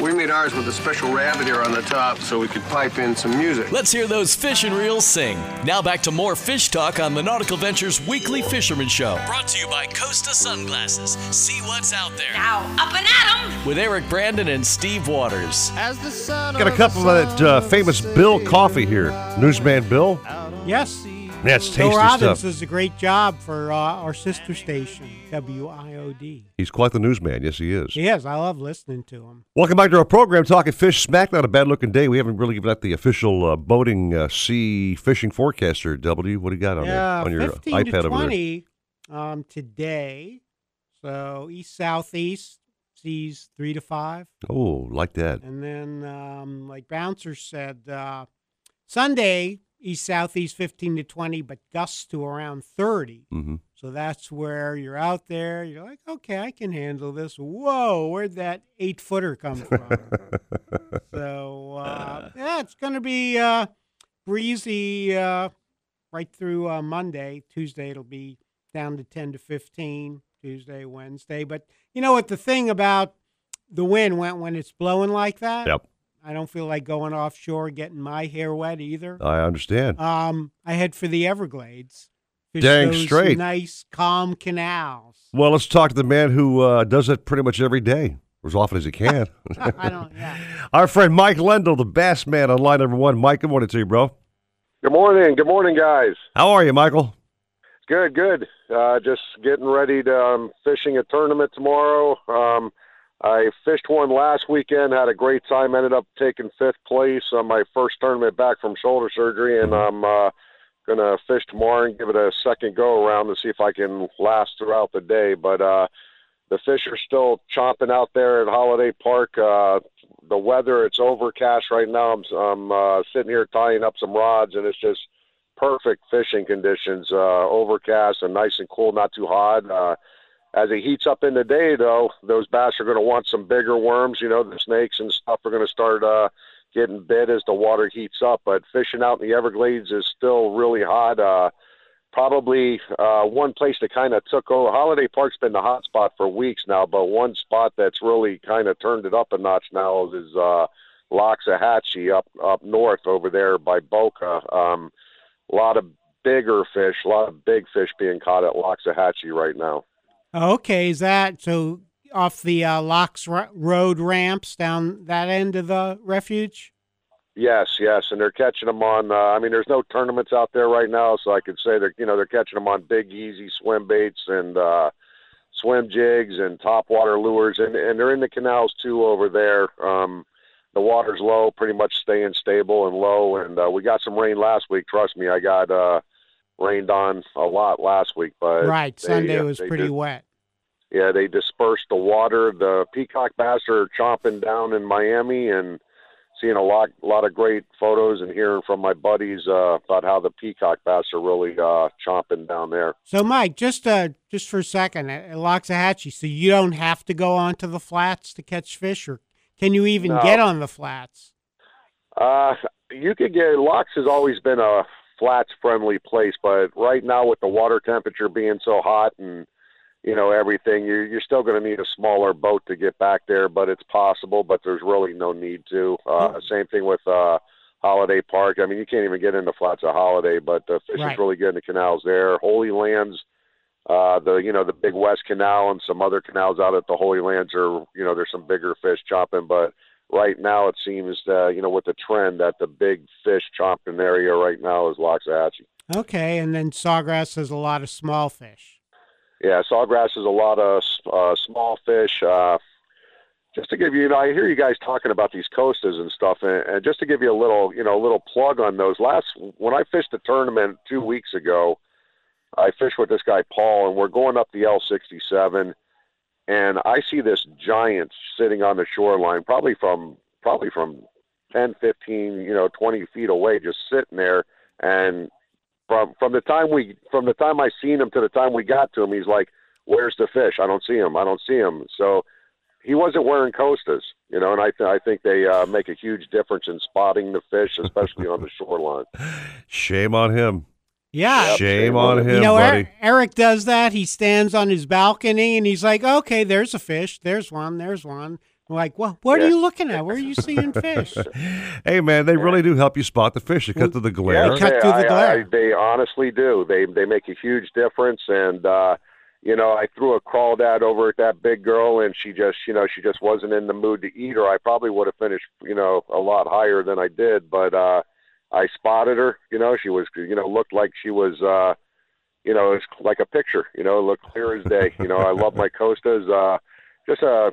We made ours with a special rabbit ear on the top so we could pipe in some music. Let's hear those fish and reels sing. Now back to more fish talk on the Nautical Ventures Weekly Fisherman Show. Brought to you by Costa Sunglasses. See what's out there. Now, up and at 'em! With Eric Brandon and Steve Waters. As the sun Got a couple of that uh, famous Bill coffee here. Newsman Bill. Yes. Yeah, it's Bill Robbins stuff. does a great job for uh, our sister station, WIOD. He's quite the newsman. Yes, he is. He is. I love listening to him. Welcome back to our program, Talking Fish Smack. Not a bad looking day. We haven't really given out the official uh, boating uh, sea fishing forecaster. W, what do you got on, yeah, there, on your 15 iPad to over there? 20 um, today. So east southeast seas three to five. Oh, like that. And then, um, like Bouncer said, uh, Sunday, east southeast 15 to 20, but gusts to around 30. Mhm. So that's where you're out there. You're like, okay, I can handle this. Whoa, where'd that eight footer come from? (laughs) so, uh, yeah, it's going to be uh, breezy uh, right through uh, Monday. Tuesday, it'll be down to 10 to 15. Tuesday, Wednesday. But you know what? The thing about the wind when, when it's blowing like that, Yep. I don't feel like going offshore getting my hair wet either. I understand. Um, I head for the Everglades. Fish Dang those straight. Nice, calm canals. Well, let's talk to the man who uh, does it pretty much every day, or as often as he can. (laughs) I don't. Yeah. (laughs) Our friend Mike Lendl, the bass man on line number one. Mike, good morning to you, bro. Good morning. Good morning, guys. How are you, Michael? Good, good. Uh, just getting ready to um, fishing a tournament tomorrow. Um, I fished one last weekend, had a great time. Ended up taking fifth place on my first tournament back from shoulder surgery, and I'm uh, gonna fish tomorrow and give it a second go around to see if I can last throughout the day. But uh, the fish are still chomping out there at Holiday Park. Uh, the weather, it's overcast right now. I'm, I'm uh, sitting here tying up some rods, and it's just perfect fishing conditions. Uh, overcast and nice and cool, not too hot. Uh, as it heats up in the day, though, those bass are going to want some bigger worms. You know, the snakes and stuff are going to start uh, getting bit as the water heats up. But fishing out in the Everglades is still really hot. Uh, probably uh, one place that kind of took over. Holiday Park's been the hot spot for weeks now, but one spot that's really kind of turned it up a notch now is uh, Loxahatchee up up north over there by Boca. Um, a lot of bigger fish, a lot of big fish being caught at Loxahatchee right now. Okay, is that so? Off the uh, Lox Ro- Road ramps down that end of the refuge. Yes, yes, and they're catching them on. Uh, I mean, there's no tournaments out there right now, so I could say they're you know they're catching them on big, easy swim baits and uh, swim jigs and topwater lures, and and they're in the canals too over there. Um, the water's low, pretty much staying stable and low, and uh, we got some rain last week. Trust me, I got uh, rained on a lot last week, but right, they, Sunday uh, was pretty did- wet. yeah, they dispersed the water. The peacock bass are chomping down in Miami, and seeing a lot, lot of great photos and hearing from my buddies uh, about how the peacock bass are really uh, chomping down there. So, Mike, just uh, just for a second, at at Loxahatchee, so you don't have to go onto the flats to catch fish, or can you even No. get on the flats? Uh, you could get Lox has always been a flats friendly place, but right now with the water temperature being so hot and you know everything, you're you're still going to need a smaller boat to get back there. But it's possible, but there's really no need to. Uh, Same thing with uh, Holiday Park. I mean, you can't even get into flats at Holiday, but the fish Right. is really good in the canals there. Holy Lands. Uh, the you know the Big West Canal and some other canals out at the Holy Lands are you know there's some bigger fish chopping, but right now it seems uh, you know with the trend that the big fish chomping area right now is Loxahatchee. Okay, and then Sawgrass has a lot of small fish. Yeah, sawgrass is a lot of uh, small fish. Uh, just to give you, you know, I hear you guys talking about these Costas and stuff, and, and just to give you a little, you know, a little plug on those. Last when I fished the tournament two weeks ago, I fished with this guy Paul, and we're going up the L67, and I see this giant sitting on the shoreline, probably from probably from 10, 15, you know, 20 feet away, just sitting there, and from from the time we from the time I seen him to the time we got to him, he's like, "Where's the fish? I don't see him. I don't see him." So he wasn't wearing costas, you know, and I th- I think they uh, make a huge difference in spotting the fish, especially on the (laughs) shoreline. Shame on him. Yeah. Shame on him, you know, buddy. Eric, Eric does that. He stands on his balcony and he's like, "Okay, there's a fish. There's one. There's one." I'm Like, well, what Yeah. are you looking at? Where are you seeing (laughs) fish? Hey, man, they really do help you spot the fish. They cut through the glare. Yeah, I- I- I- they honestly do. They they make a huge difference, and uh, you know, I threw a crawdad over at that big girl, and she just, you know, she just wasn't in the mood to eat her. I probably would have finished, you know, a lot higher than I did, but uh, I spotted her. You know, she was, you know, looked like she was. Uh, you know, it's like a picture. You know, looked clear as day. You know, I love my Costas. Uh, just a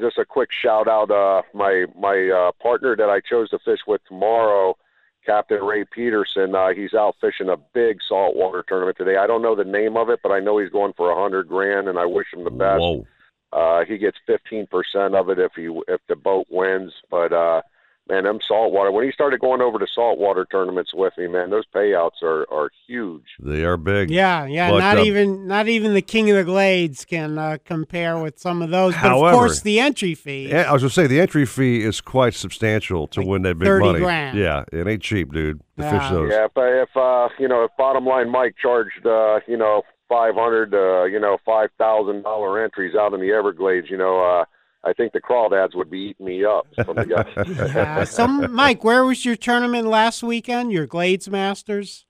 just a quick shout out. Uh, my my uh, partner that I chose to fish with tomorrow, Captain Ray Peterson. Uh, he's out fishing a big saltwater tournament today. I don't know the name of it, but I know he's going for a hundred grand, and I wish him the best. Whoa. Uh, he gets fifteen percent of it if he if the boat wins. But uh, man, them saltwater. When he started going over to saltwater tournaments with me, man, those payouts are are huge. They are big. Yeah, yeah. But, not uh, even not even the King of the Glades can uh, compare with some of those. But However- of course, the entry fee. Yeah, I was gonna say the entry fee is quite substantial to win that big 30 money. grand. Yeah, it ain't cheap, dude. To fish Yeah. those. Yeah, if if uh, you know if bottom line Mike charged uh, you know five hundred uh, you know five thousand dollar entries out in the Everglades, you know uh, I think the crawdads would be eating me up from the guys. Uh, so, Mike, where was your tournament last weekend? Your Glades Masters?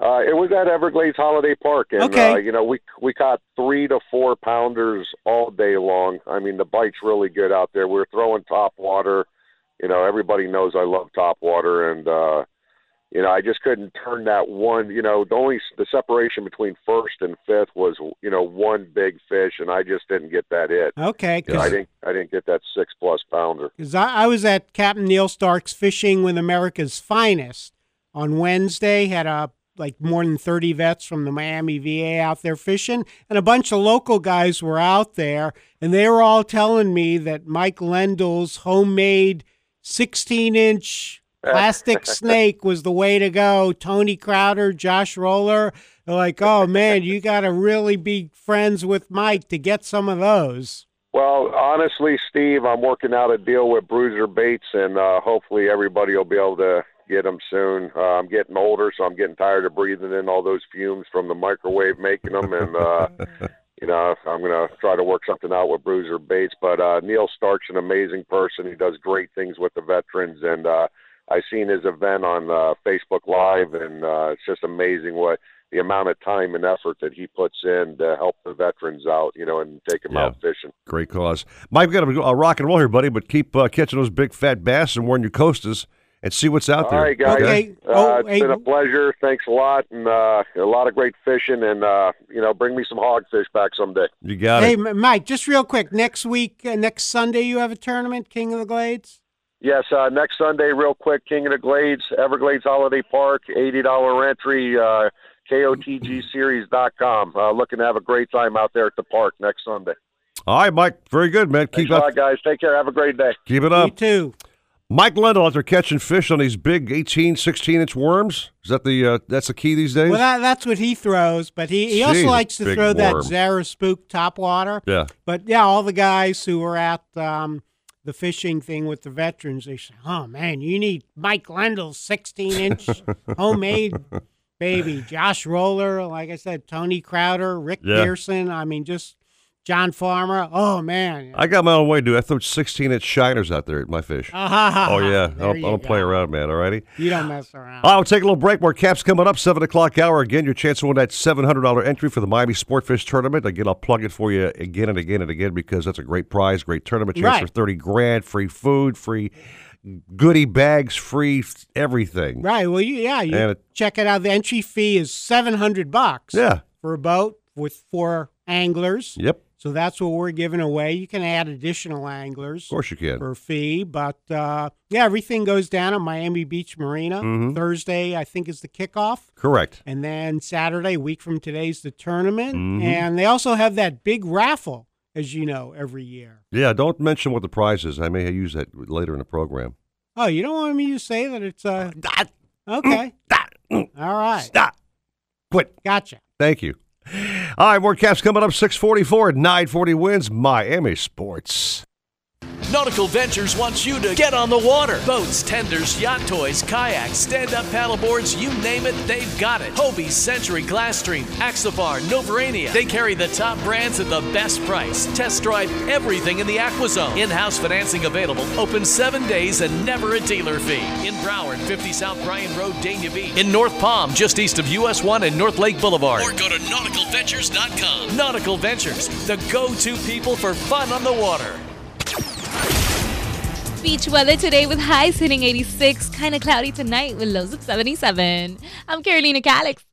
Uh, it was at Everglades Holiday Park, and Okay. uh, you know we we caught three to four pounders all day long. I mean the bite's really good out there. We're throwing top water. You know everybody knows I love top water, and uh, you know I just couldn't turn that one. You know the only the separation between first and fifth was you know one big fish, and I just didn't get that hit. Okay, You know, I didn't I didn't get that six plus pounder. Because I, I was at Captain Neil Stark's Fishing with America's Finest on Wednesday. Had a like more than thirty vets from the Miami VA out there fishing, and a bunch of local guys were out there, and they were all telling me that Mike Lendl's homemade sixteen inch plastic (laughs) snake was the way to go. Tony Crowder, Josh Roller, they're like, oh man, you got to really be friends with Mike to get some of those. Well, honestly, Steve, I'm working out a deal with Bruiser Baits, and uh, hopefully everybody will be able to get them soon. Uh, I'm getting older, so I'm getting tired of breathing in all those fumes from the microwave making them, and uh, (laughs) you know, I'm gonna try to work something out with Bruiser Baits. But uh, Neil Stark's an amazing person. He does great things with the veterans, and uh, I seen his event on uh, Facebook Live, and uh, it's just amazing what the amount of time and effort that he puts in to help the veterans out, you know, and take them Yeah. out fishing. Great cause. Mike, we got to uh, rock and roll here, buddy, but keep uh, catching those big fat bass and wearing your costas and see what's out All there. right, guys. Okay? Uh, it's been a pleasure. Thanks a lot, and uh, a lot of great fishing. And uh, you know, bring me some hogfish back someday. You got hey, it. M- Mike, just real quick. Next week, uh, next Sunday, you have a tournament, King of the Glades. Yes, uh, next Sunday, real quick, King of the Glades, Everglades Holiday Park, eighty dollar entry. Uh, KOTGseries.com. Uh, looking to have a great time out there at the park next Sunday. All right, Mike. Very good, man. Thanks Keep a up. lot, guys. Take care. Have a great day. Keep it up. Me too. Mike Lendl out there catching fish on these big 18, 16 inch worms. Is that the uh, that's the key these days? Well, that, that's what he throws, but he, he also likes to big throw that. Zara Spook topwater. Yeah. But yeah, all the guys who were at um, the fishing thing with the veterans, they say, "Oh man, you need Mike Lendl's 16 inch (laughs) homemade baby." Josh Roller, like I said, Tony Crowder, Rick Yeah. Pearson. I mean, just John Farmer. Oh man, I got my own way, dude. I throw 16 inch shiners out there at my fish. (laughs) Ah, oh, yeah. I don't, I don't play around, man. All righty. you don't mess around. All right, we'll take a little break. More caps coming up. 7 o'clock hour. Again, your chance to win that $700 entry for the Miami Sportfish Tournament. Again, I'll plug it for you again and again and again because that's a great prize, great tournament. Chance Right. for 30 grand, free food, free goodie bags, free everything. Right. Well, you, yeah, you it- check it out. The entry fee is seven hundred bucks. Yeah. For a boat with four anglers. Yep. So that's what we're giving away. You can add additional anglers. Of course you can. For a fee, but uh, yeah, everything goes down at Miami Beach Marina. Mhm. Thursday, I think, is the kickoff. Correct. And then Saturday, a week from today's the tournament. Mhm. And they also have that big raffle, as you know, every year. Yeah, don't mention what the prize is. I may use that later in the program. Oh, you don't want me to say that it's uh okay. All right. Stop. Quit. Gotcha. Thank you. All right, more caps coming up. 644 at 940 wins Miami Sports. Nautical Ventures wants you to get on the water. Boats, tenders, yacht toys, kayaks, stand-up paddleboards, you name it, they've got it. Hobie, Century, Glasstream, Axopar, Novurania. They carry the top brands at the best price. Test drive everything in the AquaZone. In-house financing available. Open seven days and never a dealer fee. In Broward, 50 South Bryan Road, Dania Beach. In North Palm, just east of US 1 and North Lake Boulevard. Or go to nauticalventures.com. Nautical Ventures, the go-to people for fun on the water. Beach weather today with highs hitting 86, kind of cloudy tonight with lows of 77. I'm Carolina Calix,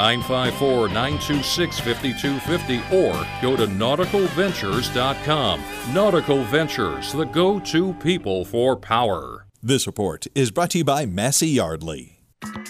954 926 5250 or go to nauticalventures.com. Nautical Ventures, the go to people for power. This report is brought to you by Massey Yardley.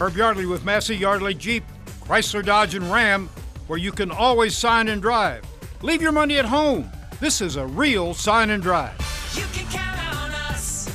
Herb Yardley with Massey Yardley Jeep, Chrysler Dodge and Ram, where you can always sign and drive. Leave your money at home. This is a real sign and drive. You can count on us.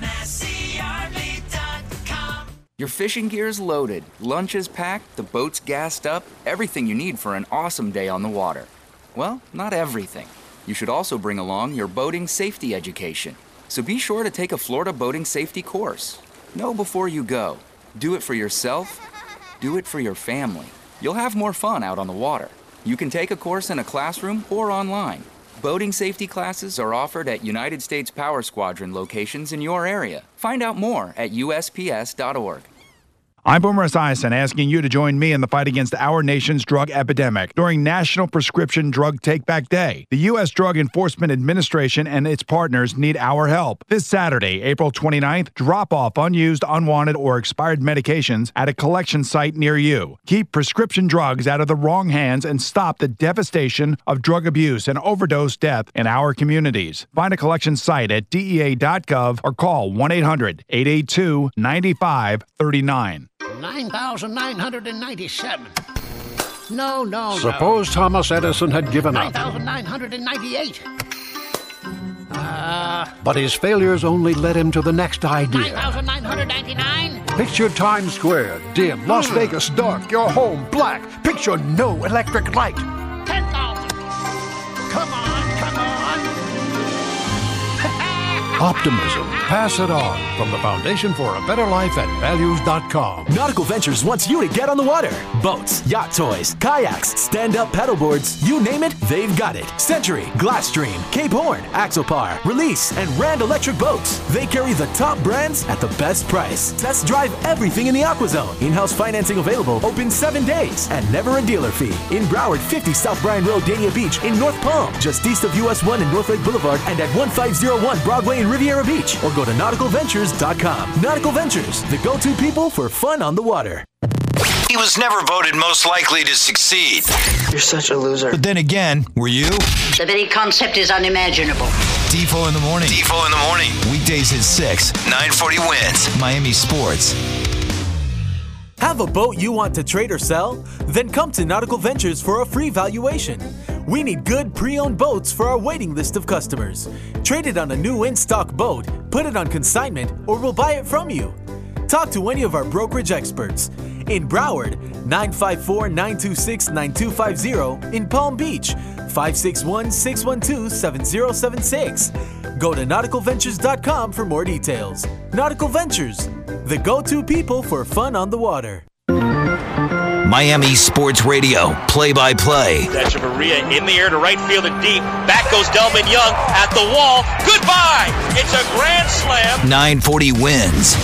MasseyYardley.com. Your fishing gear is loaded, lunch is packed, the boat's gassed up, everything you need for an awesome day on the water. Well, not everything. You should also bring along your boating safety education. So be sure to take a Florida boating safety course. Know before you go. Do it for yourself, do it for your family. You'll have more fun out on the water. You can take a course in a classroom or online. Boating safety classes are offered at United States Power Squadron locations in your area. Find out more at USPS.org. I'm Boomer Esiason asking you to join me in the fight against our nation's drug epidemic during National Prescription Drug Take Back Day. The U.S. Drug Enforcement Administration and its partners need our help. This Saturday, April 29th, drop off unused, unwanted, or expired medications at a collection site near you. Keep prescription drugs out of the wrong hands and stop the devastation of drug abuse and overdose death in our communities. Find a collection site at DEA.gov or call 1 800 882 9539. 9,997. No, no, no. Suppose Thomas Edison had given up. 9,998. Uh, But his failures only led him to the next idea. 9,999. Picture Times Square, dim, Las Vegas dark, your home black. Picture no electric light. Optimism. Pass it on from the Foundation for a Better Life at values.com. Nautical Ventures wants you to get on the water. Boats, yacht toys, kayaks, stand up paddleboards, you name it, they've got it. Century, Glasstream, Cape Horn, Axopar, Release, and Rand Electric Boats. They carry the top brands at the best price. Test drive everything in the AquaZone. In house financing available, open seven days, and never a dealer fee. In Broward, 50 South Bryan Road, Dania Beach, in North Palm, just east of US 1 and North Lake Boulevard, and at 1501 Broadway in Riviera Beach, or go to nauticalventures.com. Nautical Ventures, the go to people for fun on the water. He was never voted most likely to succeed. You're such a loser. But then again, were you? The very concept is unimaginable. Defo in the morning. Defo in the morning. Weekdays at 6. 940 wins. Miami Sports. Have a boat you want to trade or sell? Then come to Nautical Ventures for a free valuation. We need good pre owned boats for our waiting list of customers. Trade it on a new in stock boat, put it on consignment, or we'll buy it from you. Talk to any of our brokerage experts. In Broward, 954 926 9250. In Palm Beach, 561 612 7076. Go to nauticalventures.com for more details. Nautical Ventures, the go to people for fun on the water. Miami Sports Radio, play by play. That's Maria in the air to right field and deep. Back goes Delmon Young at the wall. Goodbye. It's a grand slam. 940 wins.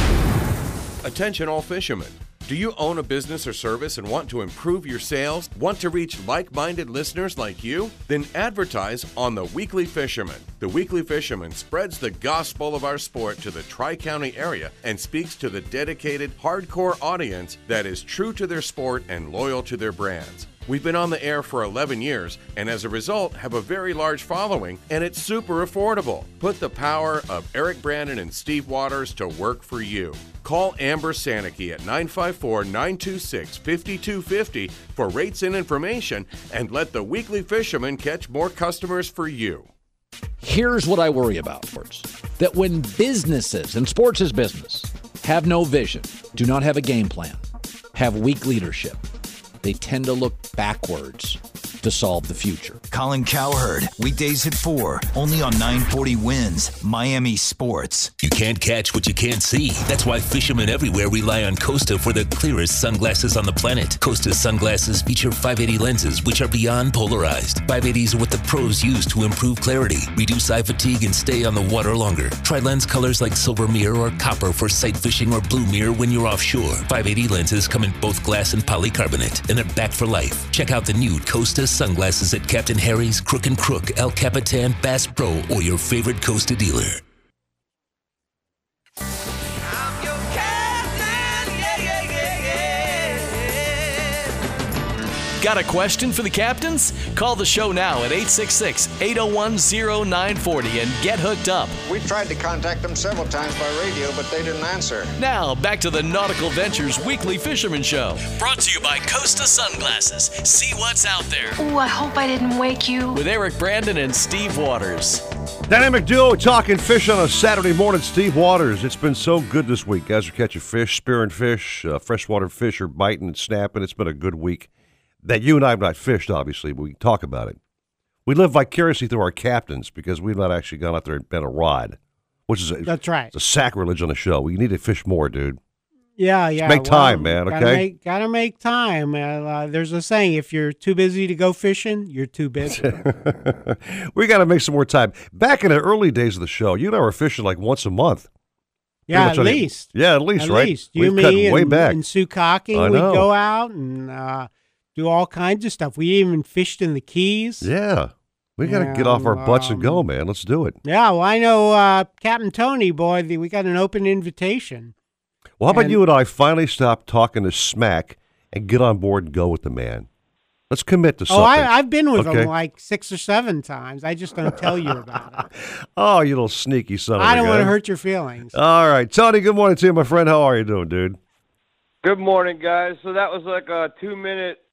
Attention, all fishermen. Do you own a business or service and want to improve your sales? Want to reach like minded listeners like you? Then advertise on The Weekly Fisherman. The Weekly Fisherman spreads the gospel of our sport to the Tri County area and speaks to the dedicated, hardcore audience that is true to their sport and loyal to their brands. We've been on the air for 11 years and as a result have a very large following and it's super affordable. Put the power of Eric Brandon and Steve Waters to work for you. Call Amber Sanicky at 954 926 5250 for rates and information and let the weekly fisherman catch more customers for you. Here's what I worry about sports that when businesses, and sports is business, have no vision, do not have a game plan, have weak leadership, they tend to look backwards to solve the future. Colin Cowherd, weekdays at 4, only on 940 wins, Miami Sports. You can't catch what you can't see. That's why fishermen everywhere rely on Costa for the clearest sunglasses on the planet. Costa sunglasses feature 580 lenses, which are beyond polarized. 580s are what the pros use to improve clarity, reduce eye fatigue, and stay on the water longer. Try lens colors like silver mirror or copper for sight fishing or blue mirror when you're offshore. 580 lenses come in both glass and polycarbonate, and they're back for life. Check out the new Costa sunglasses at Captain Harry's, Crook and Crook, El Capitan, Bass Pro, or your favorite Costa dealer. Got a question for the captains? Call the show now at 866 801 0940 and get hooked up. We tried to contact them several times by radio, but they didn't answer. Now, back to the Nautical Ventures Weekly Fisherman Show. Brought to you by Costa Sunglasses. See what's out there. Ooh, I hope I didn't wake you. With Eric Brandon and Steve Waters. Dynamic duo talking fish on a Saturday morning. Steve Waters. It's been so good this week. Guys are catching fish, spearing fish, uh, freshwater fish are biting and snapping. It's been a good week. That you and I have not fished, obviously, but we can talk about it. We live vicariously through our captains because we've not actually gone out there and been a rod, which is a, That's right. It's a sacrilege on the show. We need to fish more, dude. Yeah, yeah. make time, man, Gotta okay? make, gotta make time. Uh, uh, there's a saying: if you're too busy to go fishing, you're too busy. (laughs) we got to make some more time. Back in the early days of the show, you and I were fishing like once a month. Yeah, at the- least. yeah, at least, at right? least you, We've cut me, way and, back. and Sue Cocking, I we'd know. go out and uh, do all kinds of stuff. We even fished in the Keys. Yeah, we got to get off our butts and go, man. Let's do it. Yeah, well, I know uh, Captain Tony, boy, the, we got an open invitation. Well, how about you and I finally stop talking to smack and get on board and go with the man? Let's commit to something. Oh, I, I've been with okay? him like six or seven times. I just don't tell you about it. (laughs) Oh, you little sneaky son of a I don't want to hurt your feelings. All right, Tony. Good morning to you, my friend. How are you doing, dude? Good morning, guys. So that was like a two-minute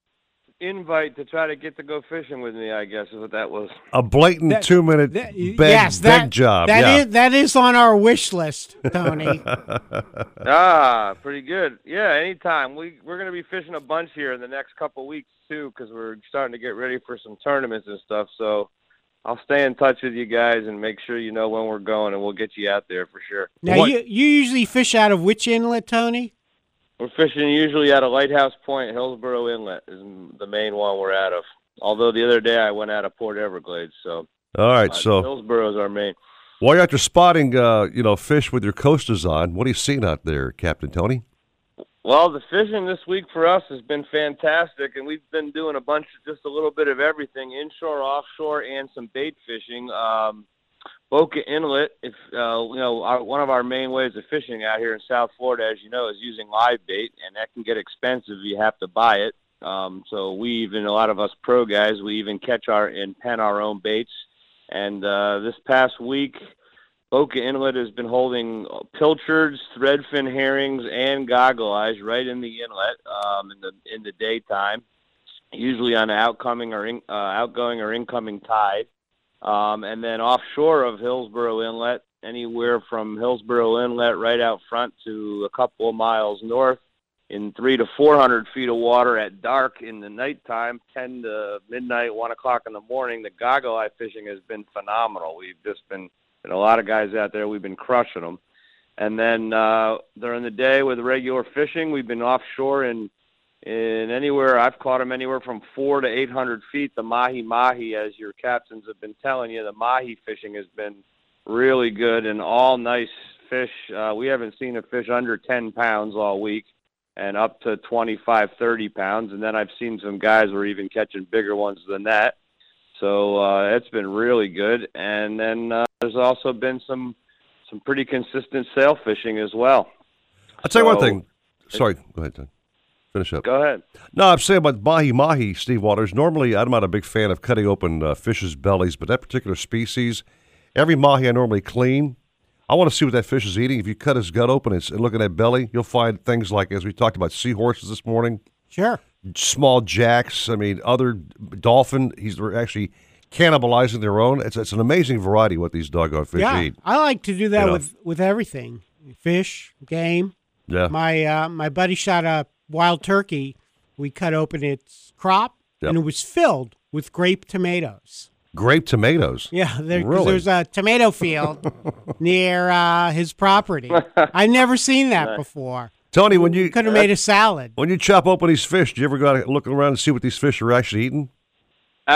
invite to try to get to go fishing with me. I guess is what that was. A blatant two-minute beg, yes, beg that, job. that yeah. is- that is on our wish list, Tony. (laughs) ah, pretty good. Yeah, anytime. We we're gonna be fishing a bunch here in the next couple weeks too, because we're starting to get ready for some tournaments and stuff. So I'll stay in touch with you guys and make sure you know when we're going, and we'll get you out there for sure. now, you you usually fish out of which inlet, Tony? We're fishing usually at a Lighthouse Point, Hillsborough Inlet is the main one we're out of. Although the other day I went out of Port Everglades, so All right, uh, so is our main. while you're out there spotting, uh, you know, fish with your Costas on, what are you seeing out there, Captain Tony? Well, the fishing this week for us has been fantastic, and we've been doing a bunch of just a little bit of everything, inshore, offshore, and some bait fishing. Um, Boca Inlet, if uh, you know, our, one of our main ways of fishing out here in South Florida, as you know, is using live bait, and that can get expensive. If you have to buy it. Um, so we even a lot of us pro guys, we even catch our and pen our own baits. And uh, this past week, Boca Inlet has been holding pilchards, threadfin herrings, and goggle eyes right in the inlet um, in the in the daytime, usually on an outcoming or in, uh, outgoing or incoming tide. Um, and then offshore of Hillsborough Inlet, anywhere from Hillsborough Inlet right out front to a couple of miles north, in three to four hundred feet of water at dark in the nighttime, ten to midnight, one o'clock in the morning. The goggle eye fishing has been phenomenal. We've just been, been a lot of guys out there. We've been crushing them. And then uh, during the day with regular fishing, we've been offshore in And anywhere I've caught them anywhere from four to eight hundred feet. The mahi mahi, as your captains have been telling you, the mahi fishing has been really good and all nice fish. Uh, we haven't seen a fish under ten pounds all week, and up to 25, 30 pounds. And then I've seen some guys were even catching bigger ones than that. So uh, it's been really good. And then uh, there's also been some some pretty consistent sail fishing as well. I'll tell you one thing. Sorry, go ahead, Tom. Finish up. Go ahead. No, I'm saying about mahi mahi, Steve Waters. Normally, I'm not a big fan of cutting open uh, fish's bellies, but that particular species, every mahi I normally clean, I want to see what that fish is eating. If you cut his gut open and and look at that belly, you'll find things like, as we talked about, seahorses this morning, Sure. small jacks. I mean, other dolphin. He's they're actually cannibalizing their own. It's it's an amazing variety what these doggone fish yeah, eat. I like to do that You know. with with everything, fish, game. Yeah. My uh, my buddy shot a wild turkey. We cut open its crop, Yep. and it was filled with grape tomatoes. Grape tomatoes. Yeah, there, really. there's a tomato field (laughs) near uh, his property. I've never seen that Nice. before. Tony, when you Could have made a salad. when you chop open these fish, do you ever go out looking around and see what these fish are actually eating?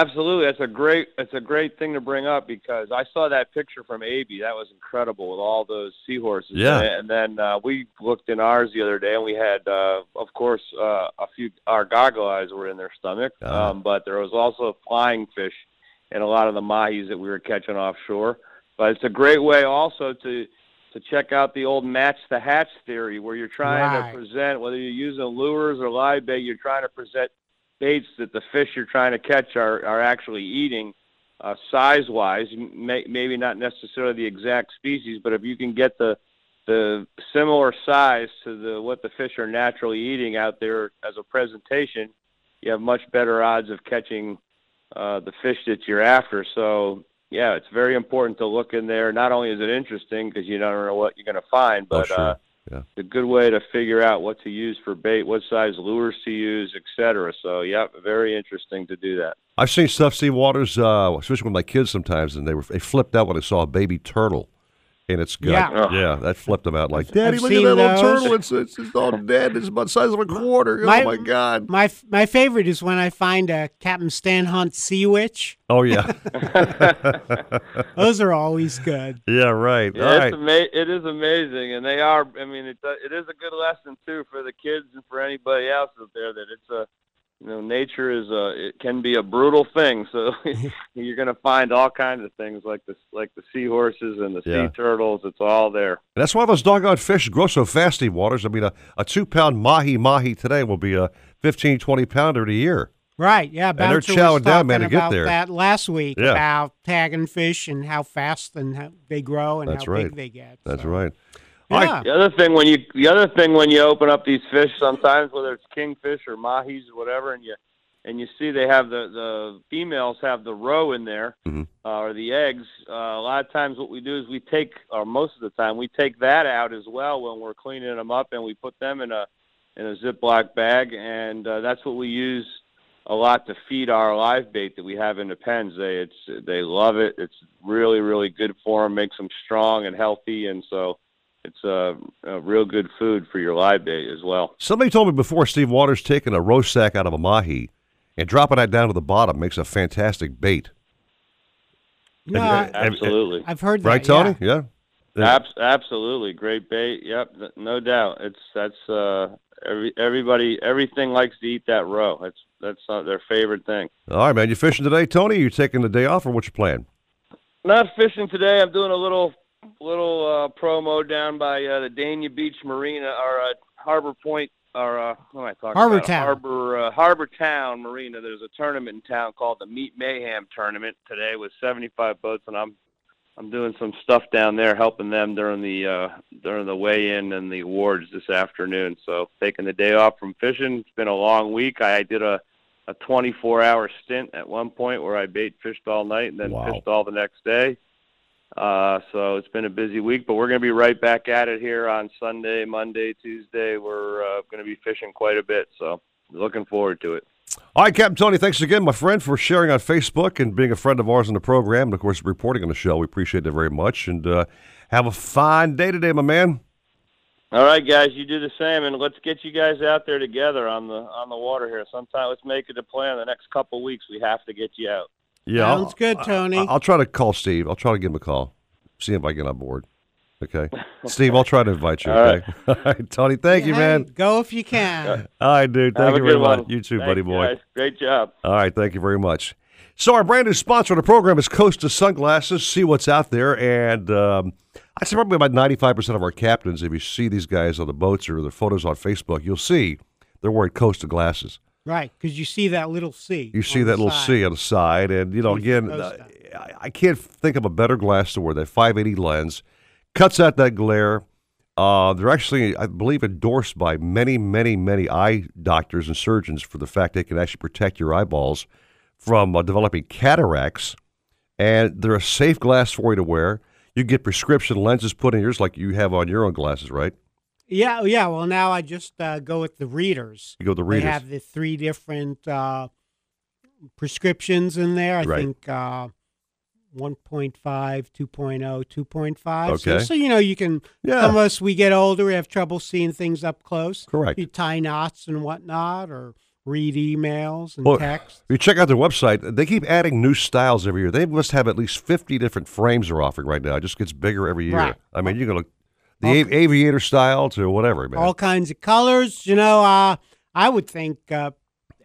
Absolutely, that's a great that's a great thing to bring up because I saw that picture from Abe. That was incredible with all those seahorses. Yeah. and then uh, we looked in ours the other day, and we had, uh, of course, uh, a few our goggle eyes were in their stomach, Uh-huh. um, but there was also flying fish in a lot of the mahis that we were catching offshore. But it's a great way also to to check out the old match the hatch theory, where you're trying Right. to present whether you're using lures or live bait, you're trying to present baits that the fish you're trying to catch are, are actually eating uh, size wise may, maybe not necessarily the exact species but if you can get the the similar size to the what the fish are naturally eating out there as a presentation you have much better odds of catching uh, the fish that you're after so yeah it's very important to look in there not only is it interesting because you don't know what you're going to find Oh, but sure. uh, Yeah. it's a good way to figure out what to use for bait, what size lures to use, etc. So, yeah, very interesting to do that. I've seen stuff, Steve Waters, uh, especially with my kids sometimes, and they were they flipped out when they saw a baby turtle in its gut. Yeah. yeah, that flipped them out. Like, Daddy, I've look at seen that little turtle. It's, it's it's all dead. It's about the size of a quarter. oh my God. My my favorite is when I find a Captain Stan Hunt sea witch. Oh yeah. (laughs) (laughs) Those are always good. yeah, right. Yeah, all it's right. ama- it is amazing, and they are. I mean, it it is a good lesson too for the kids and for anybody else out there that it's a, you know, nature is a it can be a brutal thing. So (laughs) (laughs) you're going to find all kinds of things like the like the seahorses and the Yeah. sea turtles. It's all there. And that's why those doggone fish grow so fast, in Waters. I mean, a, a two pound mahi mahi today will be a 15, 20 pounder in a year. Right, yeah. And they're Bouncer was chowing down, man, to get about there. That last week Yeah. about tagging fish and how fast and how they grow and That's how right. big they get. That's so. right. Yeah. The other thing when you the other thing when you open up these fish sometimes whether it's kingfish or mahis or whatever and you and you see they have the the females have the roe in there Mm-hmm. uh, or the eggs uh, a lot of times what we do is we take or most of the time we take that out as well when we're cleaning them up and we put them in a in a Ziploc bag and uh, that's what we use a lot to feed our live bait that we have in the pens they it's they love it it's really really good for them makes them strong and healthy and so it's a, a real good food for your live bait as well. Somebody told me before Steve Waters taking a roast sack out of a mahi and dropping that down to the bottom makes a fantastic bait. Yeah, Have you- have- Absolutely. I've heard that. Right, Tony? Yeah. Abs- absolutely, great bait. Yep, no doubt. It's that's uh, every everybody everything likes to eat that roe. That's that's uh, their favorite thing. All right, man. You fishing today, Tony? You taking the day off, or what's your plan? Not fishing today. I'm doing a little little uh, promo down by uh, the Dania Beach Marina or uh, Harbor Point or uh, what am I talking Harbor about? Town. Harbor uh, Harbor Town Marina. There's a tournament in town called the Meat Mayhem Tournament today with 75 boats, and I'm I'm doing some stuff down there, helping them during the uh, during the weigh-in and the awards this afternoon. So taking the day off from fishing. It's been a long week. I did a a 24-hour stint at one point where I bait fished all night and then Wow. fished all the next day. Uh, so it's been a busy week, but we're going to be right back at it here on Sunday, Monday, Tuesday. We're uh, going to be fishing quite a bit, so looking forward to it. All right, Captain Tony, thanks again, my friend, for sharing on Facebook and being a friend of ours on the program, and of course, reporting on the show. We appreciate it very much, and uh, have a fine day today, my man. All right, guys, you do the same, and let's get you guys out there together on the on the water here. Sometime, let's make it a plan. The next couple weeks, we have to get you out. Yeah, I'll- Sounds good, Tony. I- I'll try to call Steve. I'll try to give him a call. See if I get on board. Okay, (laughs) Steve, I'll try to invite you. All Okay, (laughs) all right, Tony. Thank you, man. Go if you can. All right, dude. Thank Have you very good much. You too, Thanks, buddy boy. guys. Great job. All right, thank you very much. So our brand new sponsor of the program is Costa Sunglasses. See what's out there, and um, I'd say probably about ninety-five percent of our captains, if you see these guys on the boats or their photos on Facebook, you'll see they're wearing Costa glasses. Right, because you see that little C. You see that little side. C on the side, and you know, again, uh, I, I can't think of a better glass to wear. That 580 lens cuts out that glare. Uh, they're actually, I believe, endorsed by many, many, many eye doctors and surgeons for the fact they can actually protect your eyeballs from uh, developing cataracts. And they're a safe glass for you to wear. You get prescription lenses put in yours, like you have on your own glasses, right? Yeah, yeah. Well, now I just uh, go with the readers. You go with the readers. They have the three different uh, prescriptions in there. I Right. think uh, 1.5, 2.0, 2.5. So, Okay. so, you know, you can, Yeah. some of us, we get older, we have trouble seeing things up close. Correct. You tie knots and whatnot, or read emails and Well, text. if you check out their website, they keep adding new styles every year. They must have at least 50 different frames they're offering right now. It just gets bigger every year. Right. I mean, you can look the av- aviator style to whatever, man. all kinds of colors. You know, uh, I would think uh,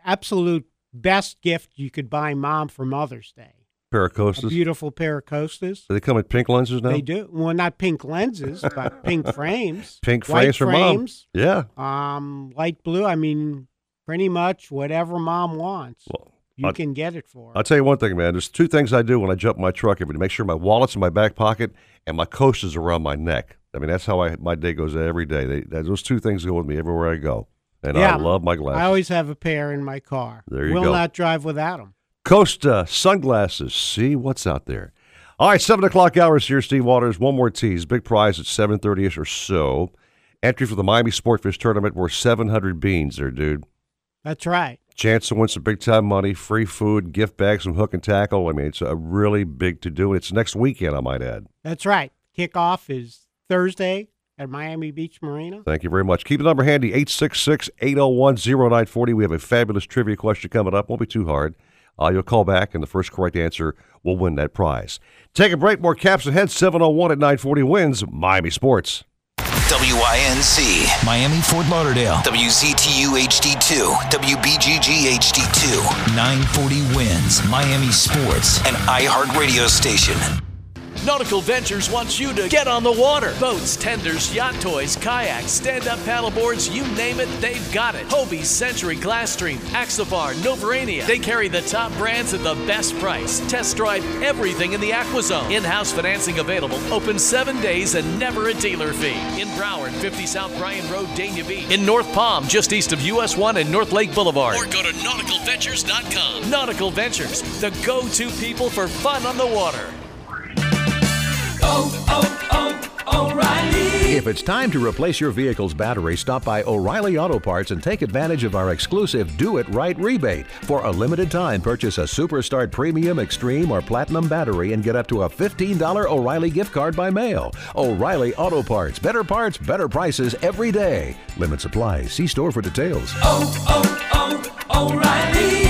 absolute best gift you could buy mom for Mother's Day. A Paracostas. beautiful pair of Costas. Do they come in pink lenses now? They do. Well, not pink lenses, but pink (laughs) frames. Pink White frames for mom. frames, Yeah. Um, light blue. I mean, pretty much whatever mom wants, Well, you I'll- can get it for. I'll tell you one thing, man. There's two things I do when I jump in my truck every day. Make sure my wallet's in my back pocket and my Costas around my neck. I mean, that's how I my day goes every day. They, those two things go with me everywhere I go. And I love my glasses. I always have a pair in my car. There you Will go. not drive without them. Costa sunglasses. See what's out there. All right, seven o'clock hours here. Steve Waters. One more tease. Big prize at seven thirty ish or so. Entry for the Miami Sportfish Tournament worth seven hundred beans. There, dude. That's right. Chance to win some big time money, free food, gift bags, some hook and tackle. I mean, it's a really big to do. It's next weekend, I might add. That's right. Kickoff is Thursday at Miami Beach Marina. Thank you very much. Keep the number handy 866 801 0940. We have a fabulous trivia question coming up. Won't be too hard. Uh, you'll call back, and the first correct answer will win that prize. Take a break. More caps ahead. 701 at 940 wins Miami Sports. WINZ, Miami, Fort Lauderdale, WCTU HD2, WBGG HD2, 940 wins, Miami Sports, and iHeartRadio station. Nautical Ventures wants you to get on the water. Boats, tenders, yacht toys, kayaks, stand-up paddleboards, you name it, they've got it. Hobie, Century, Glasstream, Axopar, Novurania. They carry the top brands at the best price. Test drive everything in the AquaZone. In-house financing available. Open seven days and never a dealer fee. In Broward, 50 South Bryan Road, Dania Beach. In North Palm, just east of US 1 and North Lake Boulevard. Or go to nauticalventures.com. Nautical Ventures, the go-to people for fun on the water. If it's time to replace your vehicle's battery, stop by O'Reilly Auto Parts and take advantage of our exclusive Do It Right rebate. For a limited time, purchase a Superstart Premium, Extreme, or Platinum battery and get up to a $15 O'Reilly gift card by mail. O'Reilly Auto Parts. Better parts, better prices every day. Limit supply. See store for details. Oh, oh, oh, Auto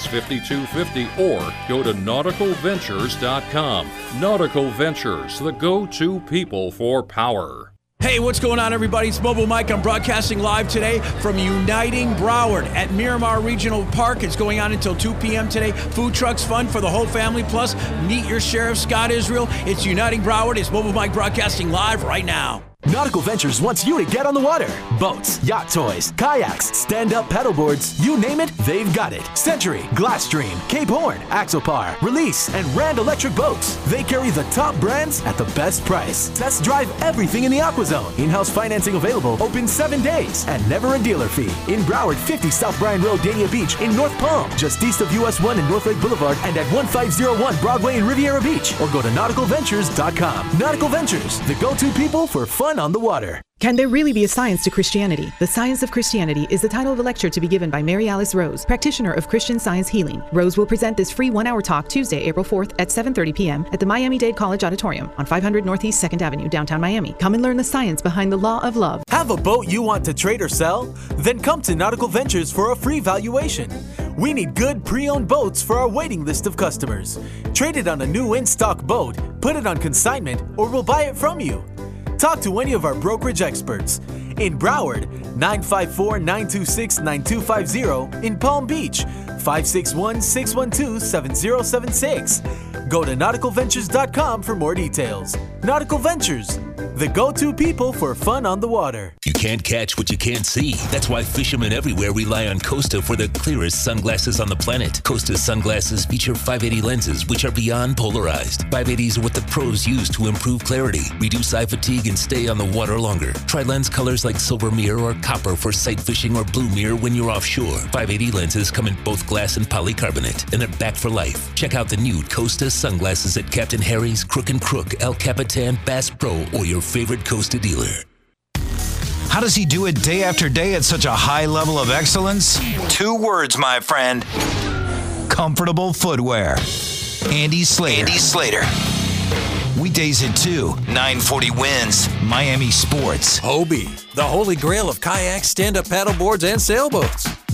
5250 or go to nauticalventures.com. Nautical Ventures, the go to people for power. Hey, what's going on, everybody? It's Mobile Mike. I'm broadcasting live today from Uniting Broward at Miramar Regional Park. It's going on until 2 p.m. today. Food trucks, fun for the whole family. Plus, meet your sheriff, Scott Israel. It's Uniting Broward. It's Mobile Mike broadcasting live right now. Nautical Ventures wants you to get on the water. Boats, yacht toys, kayaks, stand up paddleboards, you name it, they've got it. Century, Glasstream, Cape Horn, Axopar, Release, and Rand Electric Boats. They carry the top brands at the best price. Test drive everything in the AquaZone. In house financing available, open seven days, and never a dealer fee. In Broward, 50 South Bryan Road, Dania Beach, in North Palm, just east of US 1 and North Lake Boulevard, and at 1501 Broadway in Riviera Beach, or go to nauticalventures.com. Nautical Ventures, the go to people for fun on the water. Can there really be a science to Christianity? The Science of Christianity is the title of a lecture to be given by Mary Alice Rose, practitioner of Christian Science Healing. Rose will present this free one-hour talk Tuesday, April 4th at 7:30 p.m. at the Miami-Dade College Auditorium on 500 Northeast 2nd Avenue, downtown Miami. Come and learn the science behind the law of love. Have a boat you want to trade or sell? Then come to Nautical Ventures for a free valuation. We need good pre owned boats for our waiting list of customers. Trade it on a new in stock boat, put it on consignment, or we'll buy it from you. Talk to any of our brokerage experts. In Broward, 954 926 9250. In Palm Beach, 561 612 7076. Go to nauticalventures.com for more details. Nautical Ventures, the go to people for fun on the water. You can't catch what you can't see. That's why fishermen everywhere rely on Costa for the clearest sunglasses on the planet. Costa sunglasses feature 580 lenses, which are beyond polarized. 580s are what the pros use to improve clarity, reduce eye fatigue, and stay on the water longer. Try lens colors like silver mirror or copper for sight fishing or blue mirror when you're offshore. 580 lenses come in both glass and polycarbonate, and they're back for life. Check out the new Costa sunglasses at Captain Harry's, Crook and Crook, El Capitan, Bass Pro, or your favorite Costa dealer. How does he do it day after day at such a high level of excellence? Two words, my friend. Comfortable footwear. Andy Slater. Andy Slater. Weekdays at 2, 940 wins, Miami Sports. Hobie, the holy grail of kayaks, stand up paddleboards, and sailboats.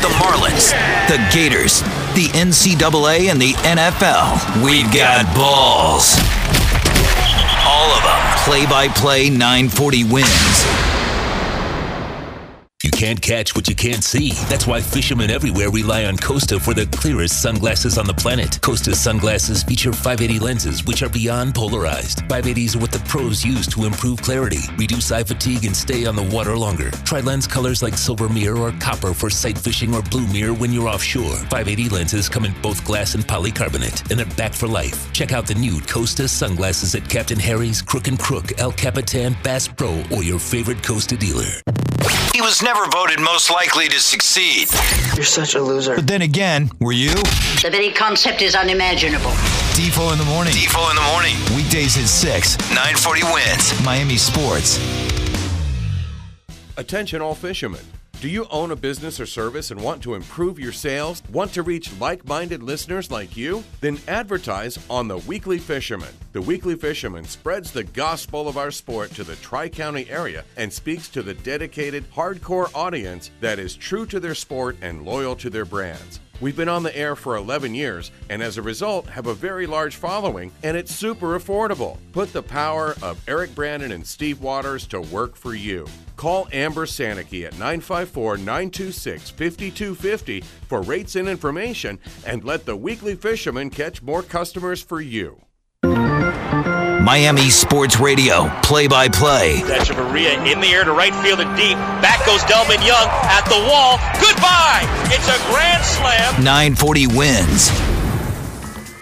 The Marlins, the Gators, the NCAA, and the NFL. We've got balls. All of them. Play by play 940 wins. You can't catch what you can't see. That's why fishermen everywhere rely on Costa for the clearest sunglasses on the planet. Costa sunglasses feature 580 lenses, which are beyond polarized. 580s are what the pros use to improve clarity, reduce eye fatigue, and stay on the water longer. Try lens colors like silver mirror or copper for sight fishing or blue mirror when you're offshore. 580 lenses come in both glass and polycarbonate, and they're back for life. Check out the new Costa sunglasses at Captain Harry's, Crook and Crook, El Capitan, Bass Pro, or your favorite Costa dealer. He was never voted most likely to succeed. You're such a loser. But then again, were you? The very concept is unimaginable. Defo in the morning. Defo in the morning. Weekdays at 6, 940 wins, Miami Sports. Attention all fishermen. Do you own a business or service and want to improve your sales? Want to reach like minded listeners like you? Then advertise on The Weekly Fisherman. The Weekly Fisherman spreads the gospel of our sport to the Tri County area and speaks to the dedicated, hardcore audience that is true to their sport and loyal to their brands. We've been on the air for 11 years and as a result have a very large following and it's super affordable. Put the power of Eric Brandon and Steve Waters to work for you. Call Amber Sanicky at 954 926 5250 for rates and information and let the weekly fisherman catch more customers for you. Miami Sports Radio, play by play. Hechavarria in the air to right field and deep. Back goes Delmon Young at the wall. Goodbye. It's a grand slam. 940 wins.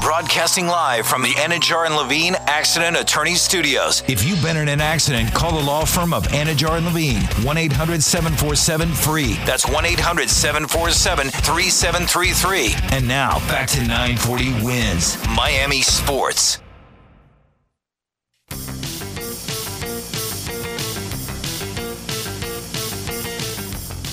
Broadcasting live from the Anidjar and Levine Accident Attorney Studios. If you've been in an accident, call the law firm of Anidjar and Levine, 1 800 747 free. That's 1 800 747 3733. And now back to 940 wins Miami Sports.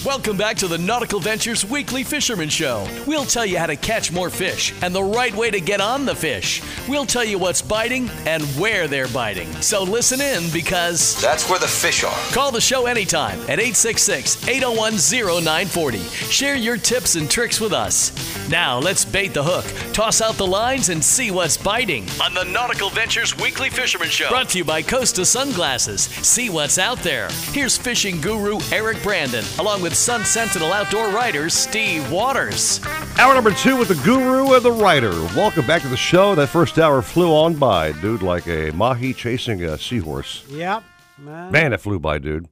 Welcome back to the Nautical Ventures Weekly Fisherman Show. We'll tell you how to catch more fish and the right way to get on the fish. We'll tell you what's biting and where they're biting. So listen in because that's where the fish are. Call the show anytime at 866 801 0940. Share your tips and tricks with us. Now let's bait the hook, toss out the lines, and see what's biting on the Nautical Ventures Weekly Fisherman Show. Brought to you by Costa Sunglasses. See what's out there. Here's fishing guru Eric Brandon, along with Sun Sentinel outdoor writer Steve Waters. Hour number two with the guru and the writer. Welcome back to the show. That first hour flew on by, dude, like a mahi chasing a seahorse. Yep. Man. Man, it flew by, dude.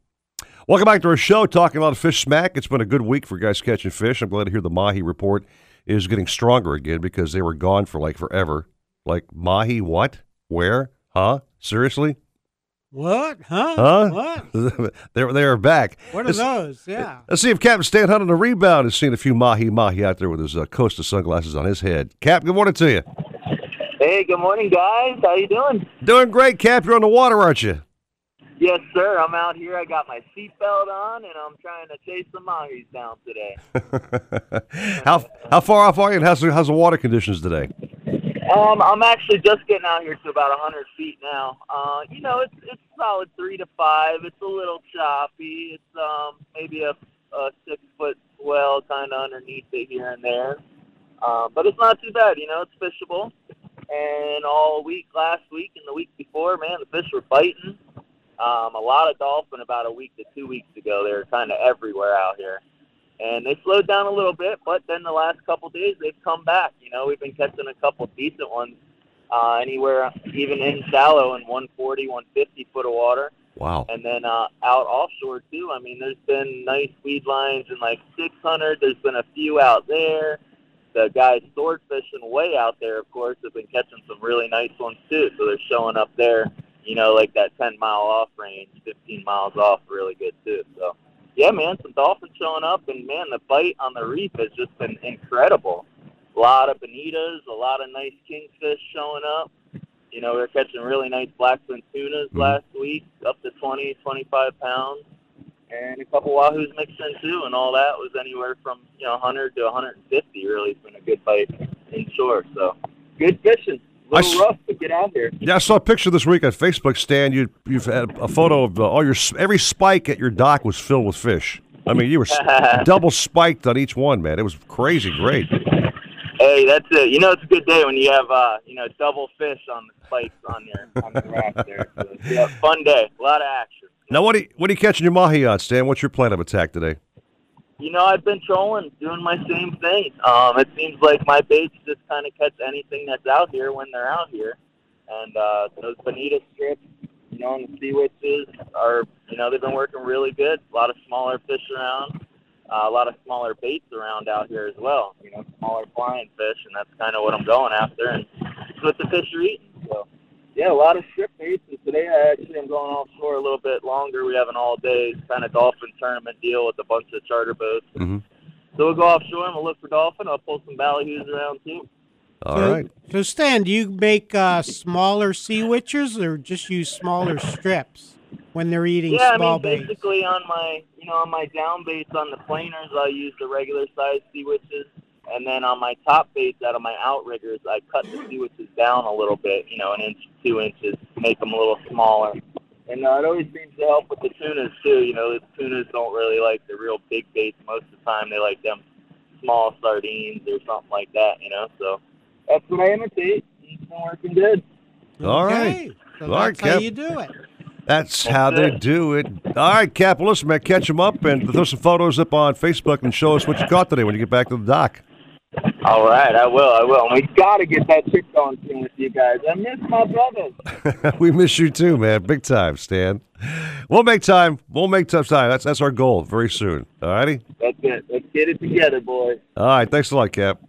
Welcome back to our show, talking a lot of fish smack. It's been a good week for guys catching fish. I'm glad to hear the mahi report is getting stronger again because they were gone for like forever. Like mahi, what? Where? Huh? Seriously? What? Huh? Huh? What? (laughs) they're they're back. What are Let's- those? Yeah. Let's see if Captain Stan Hunt on the rebound has seen a few mahi mahi out there with his uh, Costa sunglasses on his head. Cap, good morning to you. Hey, good morning, guys. How you doing? Doing great, Cap. You're on the water, aren't you? Yes, sir. I'm out here. I got my seatbelt on, and I'm trying to chase the mahis down today. (laughs) how how far off are you, and how's how's the water conditions today? Um, I'm actually just getting out here to about 100 feet now. Uh, you know, it's it's solid three to five. It's a little choppy. It's um maybe a, a six foot swell kind of underneath it here and there, uh, but it's not too bad. You know, it's fishable. And all week last week and the week before, man, the fish were biting. Um, a lot of dolphin about a week to two weeks ago. They were kind of everywhere out here. And they slowed down a little bit, but then the last couple days they've come back. You know, we've been catching a couple decent ones, uh, anywhere even in shallow in 140, 150 foot of water. Wow. And then uh, out offshore too. I mean, there's been nice weed lines in like 600. There's been a few out there. The guys sword fishing way out there, of course, have been catching some really nice ones too. So they're showing up there, you know, like that 10 mile off range, 15 miles off, really good too. So yeah, man, some dolphins showing up, and man, the bite on the reef has just been incredible. A lot of bonitas, a lot of nice kingfish showing up. You know, we were catching really nice blackfin tunas mm-hmm. last week, up to 20, 25 pounds, and a couple wahoos mixed in too, and all that was anywhere from you know 100 to 150. Really, it's been a good bite inshore. So good fishing. I s- rough to get out here. Yeah, I saw a picture this week on Facebook, Stan. You you've had a photo of uh, all your every spike at your dock was filled with fish. I mean, you were (laughs) double spiked on each one, man. It was crazy, great. Hey, that's it. You know, it's a good day when you have, uh, you know, double fish on the spikes on your on the rack there. So, yeah, fun day. A lot of action. Now, what are you, what are you catching your mahi on, Stan? What's your plan of attack today? You know, I've been trolling, doing my same thing. Um, it seems like my baits just kind of catch anything that's out here when they're out here. And uh, those bonita strips, you know, and the sea witches are, you know, they've been working really good. A lot of smaller fish around, uh, a lot of smaller baits around out here as well. You know, smaller flying fish, and that's kind of what I'm going after. And it's what the fish are eating. So, yeah, a lot of strip baits. And today I actually am going offshore a little bit longer. We have an all day kind of dolphin tournament deal with a bunch of charter boats. Mm-hmm. So we'll go offshore and we'll look for dolphin. I'll pull some ballyhoos around too. All so, right. So, Stan, do you make uh, smaller sea witches or just use smaller strips when they're eating yeah, I mean, baits? basically on my, you know, on my down baits on the planers, I use the regular size sea witches, and then on my top baits out of my outriggers, I cut the sea witches down a little bit, you know, an inch, two inches, make them a little smaller. And uh, it always seems to help with the tunas too. You know, the tunas don't really like the real big baits most of the time. They like them small sardines or something like that. You know, so that's what I imitate. It's been working good. All right. Okay. So All right, that's how Cap. you do it. That's how they do it. All right, Cap. Well, listen, man, catch them up and throw some photos up on Facebook and show us what you caught today when you get back to the dock. All right, I will. I will. And we got to get that trick going soon with you guys. I miss my brothers. (laughs) we miss you too, man. Big time, Stan. We'll make time. We'll make tough time. That's that's our goal very soon. All righty. That's it. Let's get it together, boys. All right. Thanks a lot, Cap.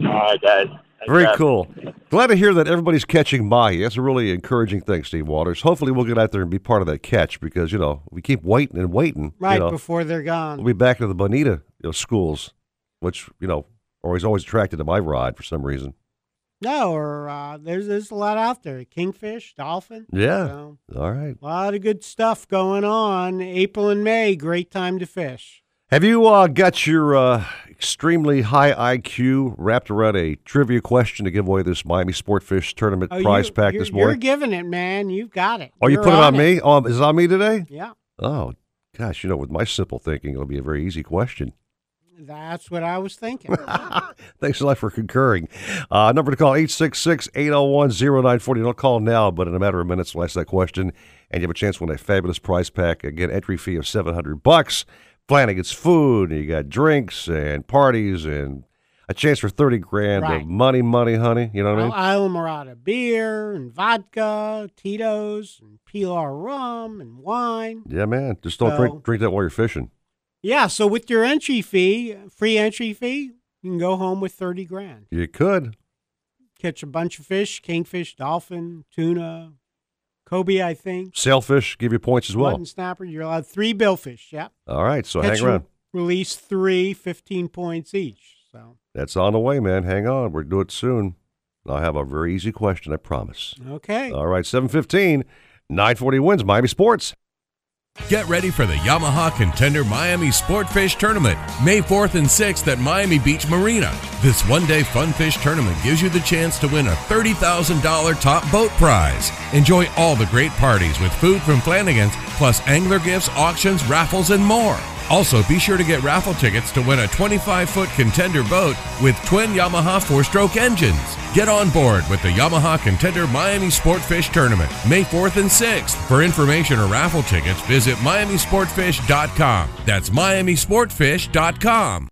All right, guys. Very bet. cool. Glad to hear that everybody's catching mahi. That's a really encouraging thing, Steve Waters. Hopefully, we'll get out there and be part of that catch because you know we keep waiting and waiting. Right you know, before they're gone. we'll be back to the bonita you know, schools, which you know are always always attracted to my rod for some reason. No, or uh, there's there's a lot out there. Kingfish, dolphin. Yeah. So, All right. a lot of good stuff going on. April and May, great time to fish. Have you uh, got your uh, extremely high IQ wrapped around a trivia question to give away this Miami Sportfish Tournament Oh, prize you- pack this morning? You're giving it, man. You've got it. Oh, you You're put it on it. me? Oh, is it on me today? Yeah, Oh, gosh, you know, with my simple thinking, it'll be a very easy question. That's what I was thinking. (laughs) Thanks a lot for concurring. Uh, number to call 866 801 0940. Don't call now, but in a matter of minutes, we'll ask that question, and you have a chance to win a fabulous prize pack. Again, entry fee of 700 bucks. Flanagan's food, and you got drinks and parties and a chance for 30 grand Right. of money, money, honey. You know what I mean? Islamorada beer and vodka, Tito's and Pilar rum and wine. Yeah, man. Just don't So- drink drink that while you're fishing. Yeah, so with your entry fee, free entry fee, you can go home with 30 grand. You could. Catch a bunch of fish, kingfish, dolphin, tuna, Kobe, I think. Sailfish give you points as well. Mutton snapper, you're allowed three billfish, yeah. All right, so Catch hang around. Release three, 15 points each. So, That's on the way, man. Hang on. We'll do it soon. I'll have a very easy question, I promise. okay. All right, 715, 940 wins Miami Sports. Get ready for the Yamaha Contender Miami Sportfish Tournament, May 4th and 6th at Miami Beach Marina. This one day fun fish tournament gives you the chance to win a $30,000 top boat prize. Enjoy all the great parties with food from Flanagan's, plus angler gifts, auctions, raffles, and more. Also, be sure to get raffle tickets to win a 25 foot contender boat with twin Yamaha four stroke engines. Get on board with the Yamaha Contender Miami Sportfish Tournament, May 4th and 6th. For information or raffle tickets, visit MiamiSportfish.com. That's MiamiSportfish.com.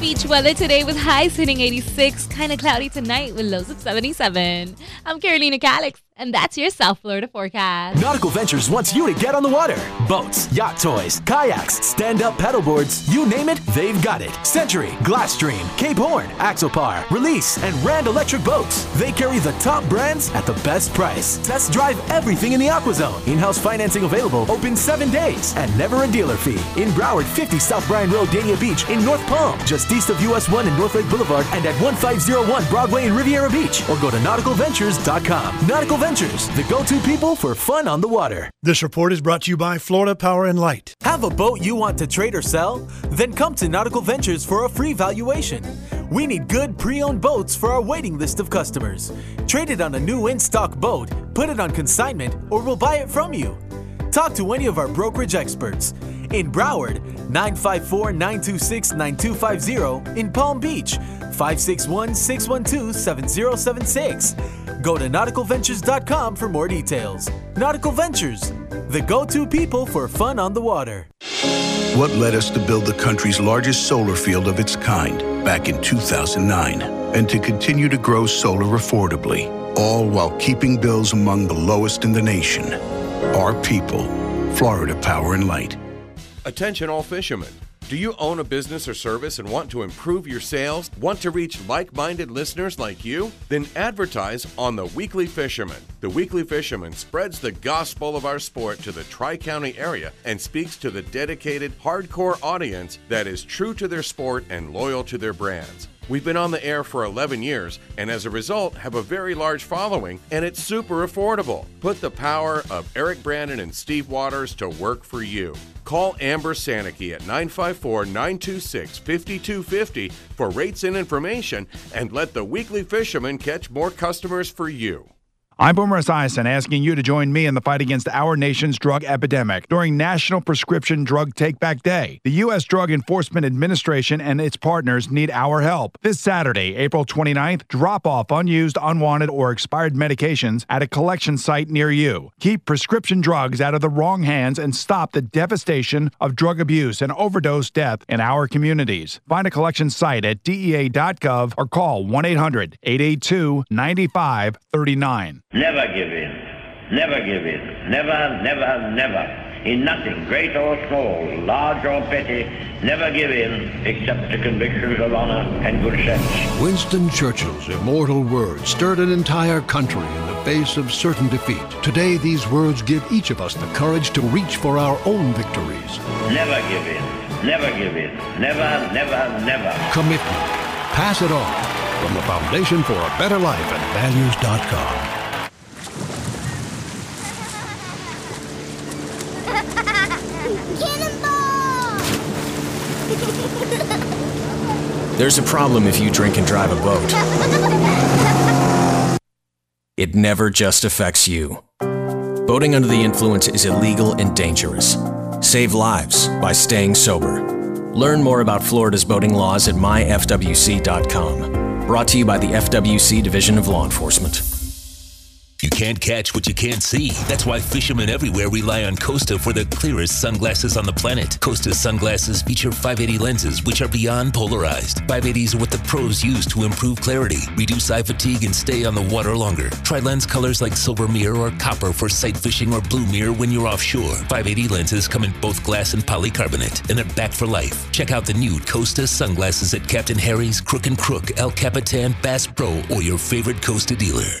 Beach weather today with highs hitting 86, kind of cloudy tonight with lows of 77. I'm Carolina Calix, and that's your South Florida forecast. Nautical Ventures wants you to get on the water. Boats, yacht toys, kayaks, stand-up paddleboards, you name it, they've got it. Century, Glasstream, Cape Horn, Axopar, Release, and Rand Electric Boats. They carry the top brands at the best price. Test drive everything in the AquaZone. In-house financing available, open seven days, and never a dealer fee. In Broward, 50 South Bryan Road, Dania Beach. In North Palm, just east of US 1 and North Lake Boulevard, and at 1501 Broadway in Riviera Beach. Or go to nauticalventures.com. Nautical Ventures, the go-to people for fun on the water. This report is brought to you by Florida Power and Light. Have a boat you want to trade or sell? Then come to Nautical Ventures for a free valuation. We need good pre owned boats for our waiting list of customers. Trade it on a new in stock boat, put it on consignment, or we'll buy it from you. Talk to any of our brokerage experts. In Broward, 954 926 9250. In Palm Beach, 561 612 7076. Go to nauticalventures.com for more details. Nautical Ventures, the go to people for fun on the water. What led us to build the country's largest solar field of its kind back in 2009 and to continue to grow solar affordably, all while keeping bills among the lowest in the nation? Our people, Florida Power and Light. Attention all fishermen. Do you own a business or service and want to improve your sales? Want to reach like minded listeners like you? Then advertise on The Weekly Fisherman. The Weekly Fisherman spreads the gospel of our sport to the Tri County area and speaks to the dedicated, hardcore audience that is true to their sport and loyal to their brands. We've been on the air for 11 years and as a result have a very large following and it's super affordable. Put the power of Eric Brandon and Steve Waters to work for you. Call Amber Sanicky at 954 926 5250 for rates and information and let the weekly fisherman catch more customers for you. I'm Boomer Esiason asking you to join me in the fight against our nation's drug epidemic during National Prescription Drug Take Back Day. The U.S. Drug Enforcement Administration and its partners need our help. This Saturday, April 29th, drop off unused, unwanted, or expired medications at a collection site near you. Keep prescription drugs out of the wrong hands and stop the devastation of drug abuse and overdose death in our communities. Find a collection site at DEA.gov or call 1 800 882 9539. Never give in. Never give in. Never, never, never. in nothing, great or small, large or petty, never give in except to convictions of honor and good sense. Winston Churchill's immortal words stirred an entire country in the face of certain defeat. Today, these words give each of us the courage to reach for our own victories. Never give in, never give in, never, never, never. Commitment. Pass it on. From the Foundation for a Better Life at values.com. There's a problem if you drink and drive a boat. It never just affects you. Boating under the influence is illegal and dangerous. Save lives by staying sober. Learn more about Florida's boating laws at myfwc.com. Brought to you by the FWC Division of Law Enforcement. You can't catch what you can't see. That's why fishermen everywhere rely on Costa for the clearest sunglasses on the planet. Costa sunglasses feature 580 lenses, which are beyond polarized. 580s are what the pros use to improve clarity, reduce eye fatigue, and stay on the water longer. Try lens colors like silver mirror or copper for sight fishing or blue mirror when you're offshore. 580 lenses come in both glass and polycarbonate, and they're back for life. Check out the new Costa sunglasses at Captain Harry's, Crook and Crook, El Capitan, Bass Pro, or your favorite Costa dealer.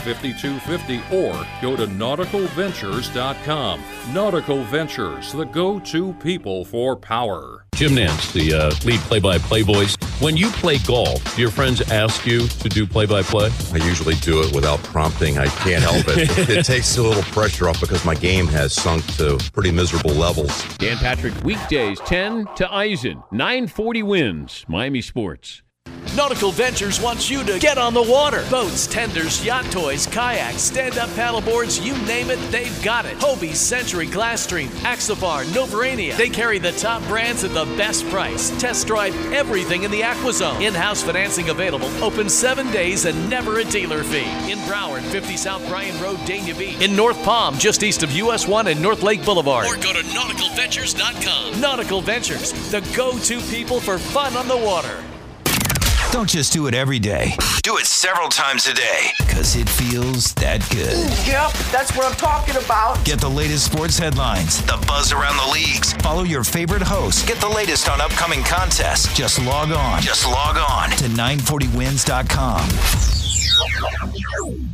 5250 or go to nauticalventures.com. Nautical Ventures, the go to people for power. Jim Nantz, the uh, lead play-by-play voice. When you play golf, do your friends ask you to do play-by-play? I usually do it without prompting. I can't help it. (laughs) it takes a little pressure off because my game has sunk to pretty miserable levels. Dan Patrick, weekdays 10 to Eisen, 940 wins, Miami Sports. Nautical Ventures wants you to get on the water. Boats, tenders, yacht toys, kayaks, stand up paddleboards, you name it, they've got it. Hobie, Century, Glasstream, Axopar, Novurania. They carry the top brands at the best price. Test drive everything in the AquaZone. In house financing available. Open seven days and never a dealer fee. In Broward, 50 South Bryan Road, Dania Beach. In North Palm, just east of US 1 and North Lake Boulevard. Or go to nauticalventures.com. Nautical Ventures, the go to people for fun on the water. Don't just do it every day. Do it several times a day because it feels that good. Yep, that's what I'm talking about. Get the latest sports headlines, the buzz around the leagues. Follow your favorite hosts. Get the latest on upcoming contests. Just log on. Just log on to 940wins.com.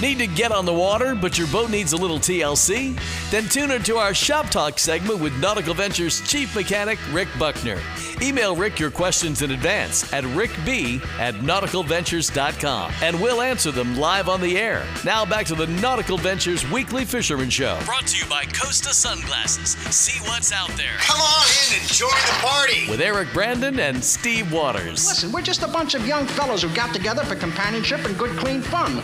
Need to get on the water, but your boat needs a little TLC? Then tune in to our Shop Talk segment with Nautical Ventures Chief Mechanic Rick Buckner. Email Rick your questions in advance at rickb at nauticalventures.com and we'll answer them live on the air. Now back to the Nautical Ventures Weekly Fisherman Show. Brought to you by Costa Sunglasses. See what's out there. Come on in and join the party. With Eric Brandon and Steve Waters. Listen, we're just a bunch of young fellows who got together for companionship and good, clean fun.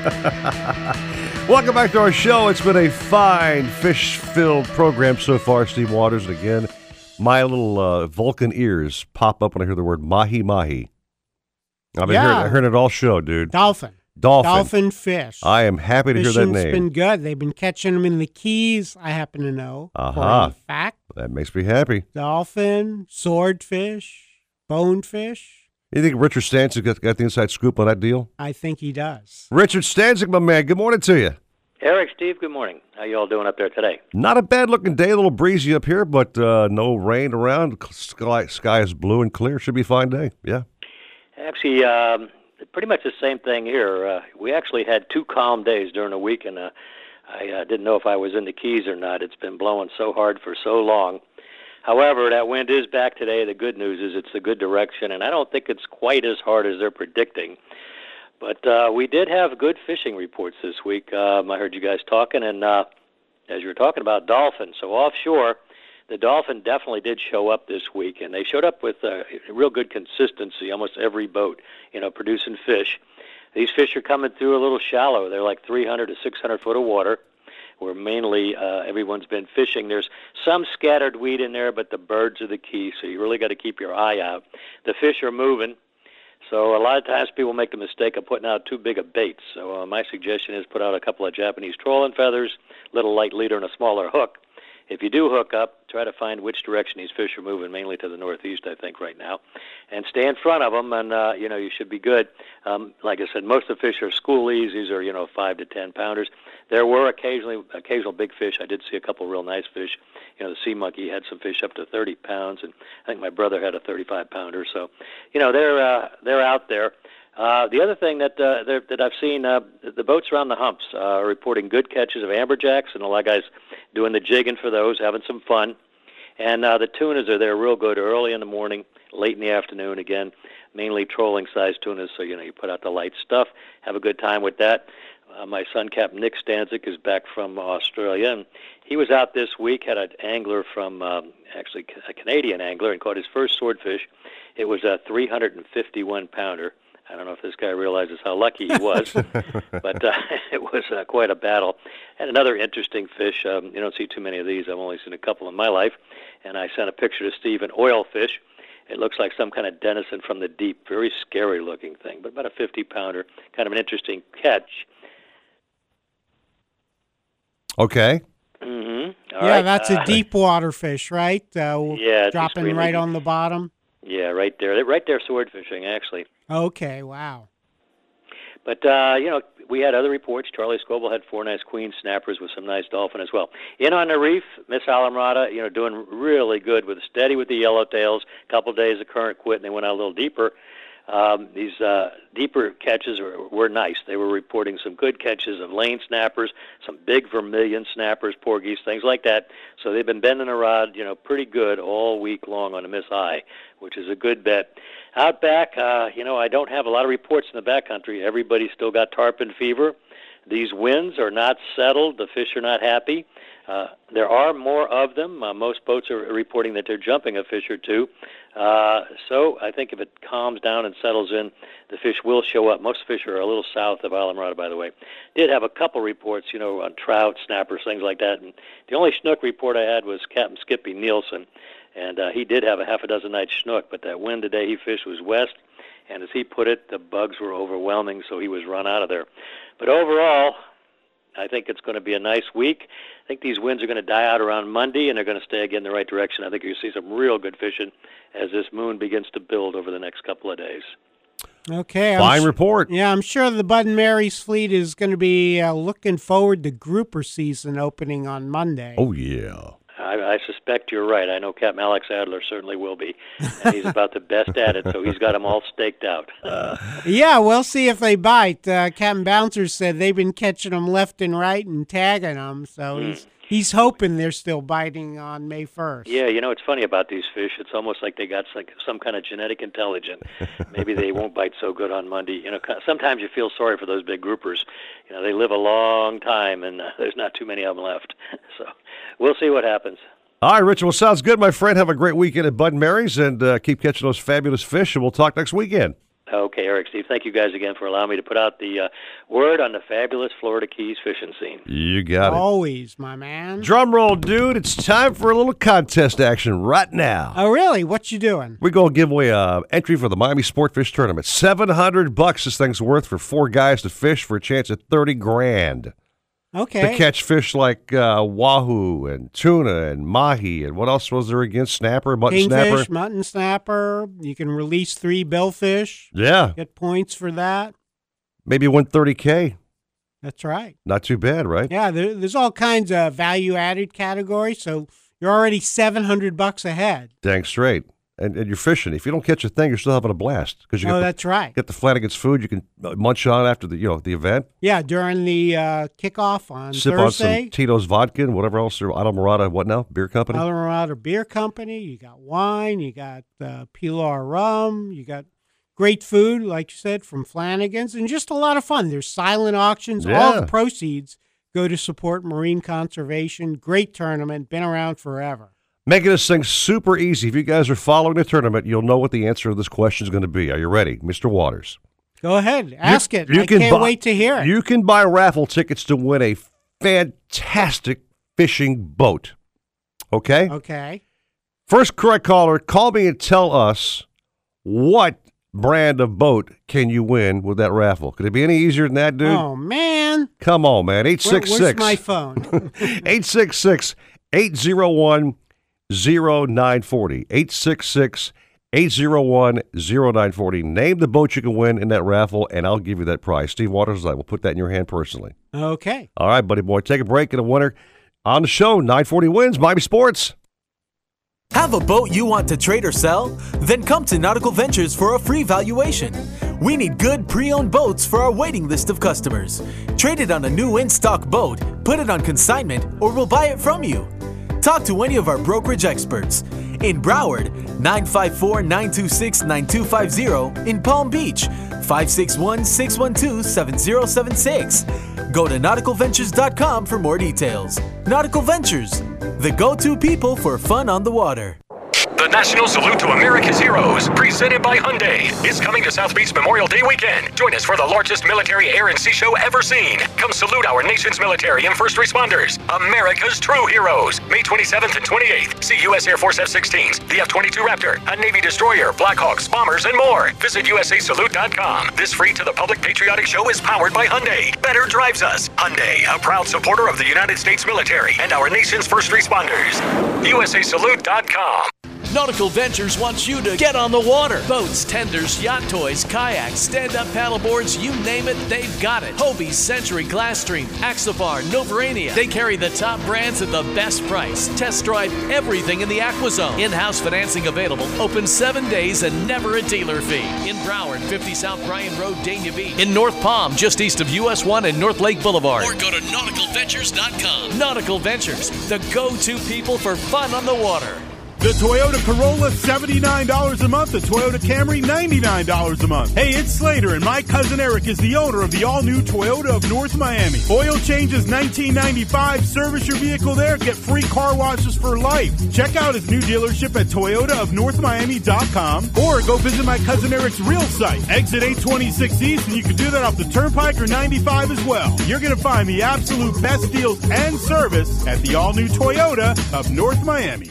(laughs) Welcome back to our show. It's been a fine fish filled program so far, Steve Waters. And again, my little uh, Vulcan ears pop up when I hear the word mahi mahi. I've been Yeah. hearing, I heard it all show, dude. Dolphin. Dolphin. Dolphin fish. I am happy to hear that Fishing's name. been good. They've been catching them in the Keys. I happen to know. For a fact, That makes me happy. dolphin, swordfish, bonefish. You think Richard Stanczyk got, got the inside scoop on that deal? I think he does. Richard Stanczyk, my man, good morning to you. Eric, Steve, good morning. How you all doing up there today? Not a bad looking day, a little breezy up here, but uh, no rain around. Sky, sky is blue and clear. Should be a fine day. Yeah. Actually, um, pretty much the same thing here. Uh, we actually had two calm days during the week, and uh, I uh, didn't know if I was in the Keys or not. It's been blowing so hard for so long. However, that wind is back today. The good news is it's the good direction, and I don't think it's quite as hard as they're predicting. But uh, we did have good fishing reports this week. Um, I heard you guys talking, and uh, as you were talking about dolphins, so offshore, the dolphin definitely did show up this week, and they showed up with a real good consistency. Almost every boat, you know, producing fish. These fish are coming through a little shallow. They're like 300 to 600 foot of water, where mainly uh, everyone's been fishing. There's some scattered weed in there, but the birds are the key. So you really got to keep your eye out. The fish are moving. So a lot of times people make the mistake of putting out too big of baits. So uh, my suggestion is put out a couple of Japanese trolling feathers, little light leader, and a smaller hook. If you do hook up, try to find which direction these fish are moving, mainly to the northeast, I think, right now, and stay in front of them, and uh, you know you should be good. Um, like I said, most of the fish are schoolies. These are you know five to ten pounders. There were occasionally occasional big fish. I did see a couple real nice fish. You know, the sea monkey had some fish up to 30 pounds, and I think my brother had a 35 pounder. So, you know, they're uh, they're out there. Uh, the other thing that uh, that I've seen, uh, the boats around the humps uh, are reporting good catches of amberjacks, and a lot of guys doing the jigging for those, having some fun. And uh, the tunas are there real good early in the morning, late in the afternoon. Again, mainly trolling sized tunas, so you know you put out the light stuff, have a good time with that. My son, Captain Nick Stanczyk, is back from Australia, and he was out this week. Had an angler from um, actually a Canadian angler, and caught his first swordfish. It was a 351 pounder I don't know if this guy realizes how lucky he was, (laughs) but uh, (laughs) it was uh, quite a battle. And another interesting fish. Um, you don't see too many of these. I've only seen a couple in my life. And I sent a picture to Steve, an oilfish. It looks like some kind of denison from the deep. Very scary looking thing, but about a 50 pounder. Kind of an interesting catch. Okay. Mm-hmm. yeah, right. that's uh, a deep water fish, right? Uh, Yeah, dropping right deep. on the bottom. Yeah, right there. Right there, sword fishing actually. Okay, wow. But uh, you know, we had other reports. Charlie Scoble had four nice queen snappers with some nice dolphin as well. In on the reef, Miss Islamorada, you know, doing really good with steady with the yellowtails. A couple days of current quit, and they went out a little deeper. Um, these uh, deeper catches were, were nice. They were reporting some good catches of lane snappers, some big vermilion snappers, porgies, things like that. So they've been bending the rod, you know, pretty good all week long on the Miss High, which is a good bet. Out back, uh, you know, I don't have a lot of reports in the backcountry. Everybody's still got tarpon fever. These winds are not settled. The fish are not happy. Uh, there are more of them. Uh, most boats are reporting that they're jumping a fish or two. Uh, so I think if it calms down and settles in, the fish will show up. Most fish are a little south of Islamorada, by the way. Did have a couple reports, you know, on trout, snappers, things like that. And the only snook report I had was Captain Skippy Nielsen, and uh, he did have a half a dozen nights snook. But that wind today he fished was west, and as he put it, the bugs were overwhelming, so he was run out of there. But overall, I think it's going to be a nice week. I think these winds are going to die out around Monday, and they're going to stay again in the right direction. I think you'll see some real good fishing as this moon begins to build over the next couple of days. Okay. I'm Fine su- report. Yeah, I'm sure the Bud and Mary's fleet is going to be uh, looking forward to grouper season opening on Monday. Oh yeah. I, I suspect you're right. I know Captain Alex Adler certainly will be, and he's about the best at it. So he's got them all staked out. (laughs) Yeah, we'll see if they bite. Uh, Captain Bouncer said they've been catching them left and right and tagging them, so Hmm. he's he's hoping they're still biting on May 1st. Yeah, you know it's funny about these fish. It's almost like they got some, some kind of genetic intelligence. Maybe they (laughs) won't bite so good on Monday. You know, ki- sometimes you feel sorry for those big groupers. You know, they live a long time, and uh, there's not too many of them left. (laughs) So we'll see what happens. All right, Richard. Well, sounds good, my friend. Have a great weekend at Bud and Mary's, and uh, keep catching those fabulous fish. And we'll talk next weekend. Okay, Eric, Steve, thank you guys again for allowing me to put out the uh, word on the fabulous Florida Keys fishing scene. You got it. Always, my man. Drum roll, dude. It's time for a little contest action right now. Oh, really? What you doing? We're going to give away a entry for the Miami Sportfish Tournament. 700 bucks this thing's worth for four guys to fish for a chance at 30 grand. Okay. To catch fish like uh, wahoo and tuna and mahi and what else was there again? Snapper, mutton Kingfish, snapper. mutton snapper. You can release three billfish. Yeah. Get points for that. Maybe win 30K. That's right. Not too bad, right? Yeah, there, there's all kinds of value added categories, so you're already 700 bucks ahead. Dang straight. And, and you're fishing. If you don't catch a thing, you're still having a blast because you Oh, get the, that's right. get the Flanagan's food. You can uh, munch on after the you know the event. Yeah, during the uh, kickoff on Sip Thursday. on some Tito's vodka and whatever else. Or Auto Morada, what now? Beer company. Colorado Beer Company. You got wine. You got uh, Pilar rum. You got great food, like you said, from Flanagan's, and just a lot of fun. There's silent auctions. All the proceeds go to support marine conservation. Great tournament. Been around forever. Making this thing super easy. If you guys are following the tournament, you'll know what the answer to this question is going to be. Are you ready, Mr. Waters? Go ahead, ask You- it. you I can can't buy- wait to hear it. You can buy raffle tickets to win a fantastic fishing boat. Okay? Okay. First correct caller, call me and tell us what brand of boat can you win with that raffle. Could it be any easier than that, dude? Oh man, Come on, man. Where- 866 where's my phone? (laughs) 866 801 0940. 866 801 0940. Name the boat you can win in that raffle, and I'll give you that prize. Steve Waters, I will put that in your hand personally. okay. All right, buddy boy. Take a break and a winner on the show. 940 wins, Miami Sports. Have a boat you want to trade or sell? Then come to Nautical Ventures for a free valuation. We need good pre owned boats for our waiting list of customers. Trade it on a new in stock boat, put it on consignment, or we'll buy it from you. Talk to any of our brokerage experts. In Broward, 954 926 9250. In Palm Beach, 561 612 7076. Go to nauticalventures.com for more details. Nautical Ventures, the go to people for fun on the water. The National Salute to America's Heroes, presented by Hyundai, is coming to South Beach Memorial Day weekend. Join us for the largest military air and sea show ever seen. Come salute our nation's military and first responders, America's true heroes. May 27th and 28th. See U.S. Air Force F-16s, the F-22 Raptor, a Navy destroyer, Blackhawks, bombers, and more. Visit USASalute.com. This free to the public patriotic show is powered by Hyundai. Better drives us. Hyundai, a proud supporter of the United States military and our nation's first responders. USASalute.com. Nautical Ventures wants you to get on the water. Boats, tenders, yacht toys, kayaks, stand up paddleboards, you name it, they've got it. Hobie, Century, Glasstream, Axopar, Novurania. They carry the top brands at the best price. Test drive everything in the AquaZone. In house financing available, open seven days and never a dealer fee. In Broward, 50 South Bryan Road, Dania Beach. In North Palm, just east of US 1 and North Lake Boulevard. Or go to nauticalventures.com. Nautical Ventures, the go to people for fun on the water. The Toyota Corolla, $79 a month. The Toyota Camry, $99 a month. Hey, it's Slater, and my cousin Eric is the owner of the all-new Toyota of North Miami. Oil changes $19.95. Service your vehicle there. Get free car washes for life. Check out his new dealership at toyotaofnorthmiami.com or go visit my cousin Eric's real site, exit 826 East, and you can do that off the Turnpike or 95 as well. You're going to find the absolute best deals and service at the all-new Toyota of North Miami.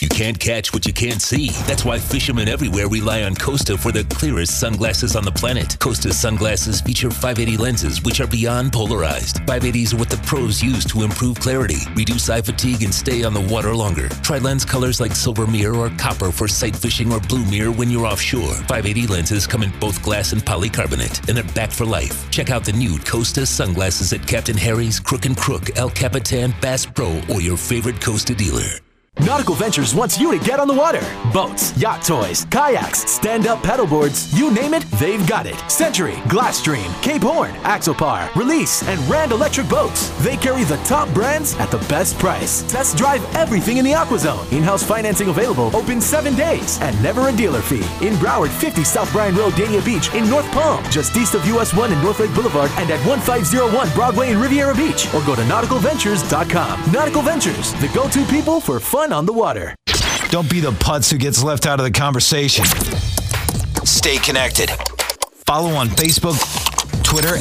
You can't catch what you can't see. That's why fishermen everywhere rely on Costa for the clearest sunglasses on the planet. Costa sunglasses feature 580 lenses, which are beyond polarized. 580s are what the pros use to improve clarity, reduce eye fatigue, and stay on the water longer. Try lens colors like silver mirror or copper for sight fishing or blue mirror when you're offshore. 580 lenses come in both glass and polycarbonate, and they're back for life. Check out the new Costa sunglasses at Captain Harry's, Crook and Crook, El Capitan, Bass Pro, or your favorite Costa dealer. Nautical Ventures wants you to get on the water. Boats, yacht toys, kayaks, stand-up paddleboards, you name it, they've got it. Century, Glasstream, Cape Horn, Axopar, Release, and Rand Electric Boats. They carry the top brands at the best price. Test drive everything in the AquaZone. In-house financing available, open seven days, and never a dealer fee. In Broward, 50 South Bryan Road, Dania Beach. In North Palm, just east of US 1 and North Lake Boulevard, and at 1501 Broadway in Riviera Beach. Or go to nauticalventures.com. Nautical Ventures, the go-to people for fun on the water. Don't be the putz who gets left out of the conversation. Stay connected. Follow on Facebook, Twitter,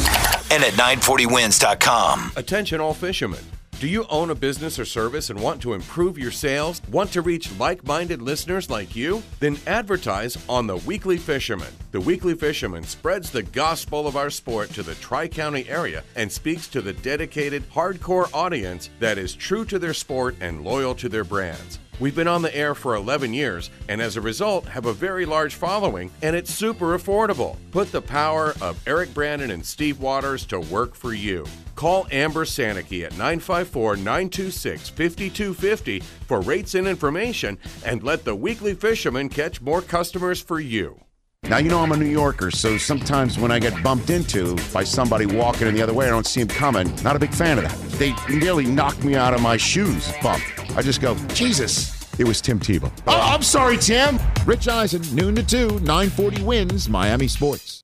and at 940winz.com. Attention all fishermen. Do you own a business or service and want to improve your sales? Want to reach like minded listeners like you? Then advertise on The Weekly Fisherman. The Weekly Fisherman spreads the gospel of our sport to the Tri County area and speaks to the dedicated, hardcore audience that is true to their sport and loyal to their brands. We've been on the air for 11 years and as a result have a very large following and it's super affordable. Put the power of Eric Brandon and Steve Waters to work for you. Call Amber Sanicky at 954 926 5250 for rates and information and let the weekly fisherman catch more customers for you. Now, you know I'm a New Yorker, so sometimes when I get bumped into by somebody walking in the other way, I don't see them coming. Not a big fan of that. They nearly knocked me out of my shoes, bump. I just go, Jesus. It was Tim Tebow. Oh, I'm sorry, Tim. Rich Eisen, noon to 2, 940 WINZ, Miami Sports.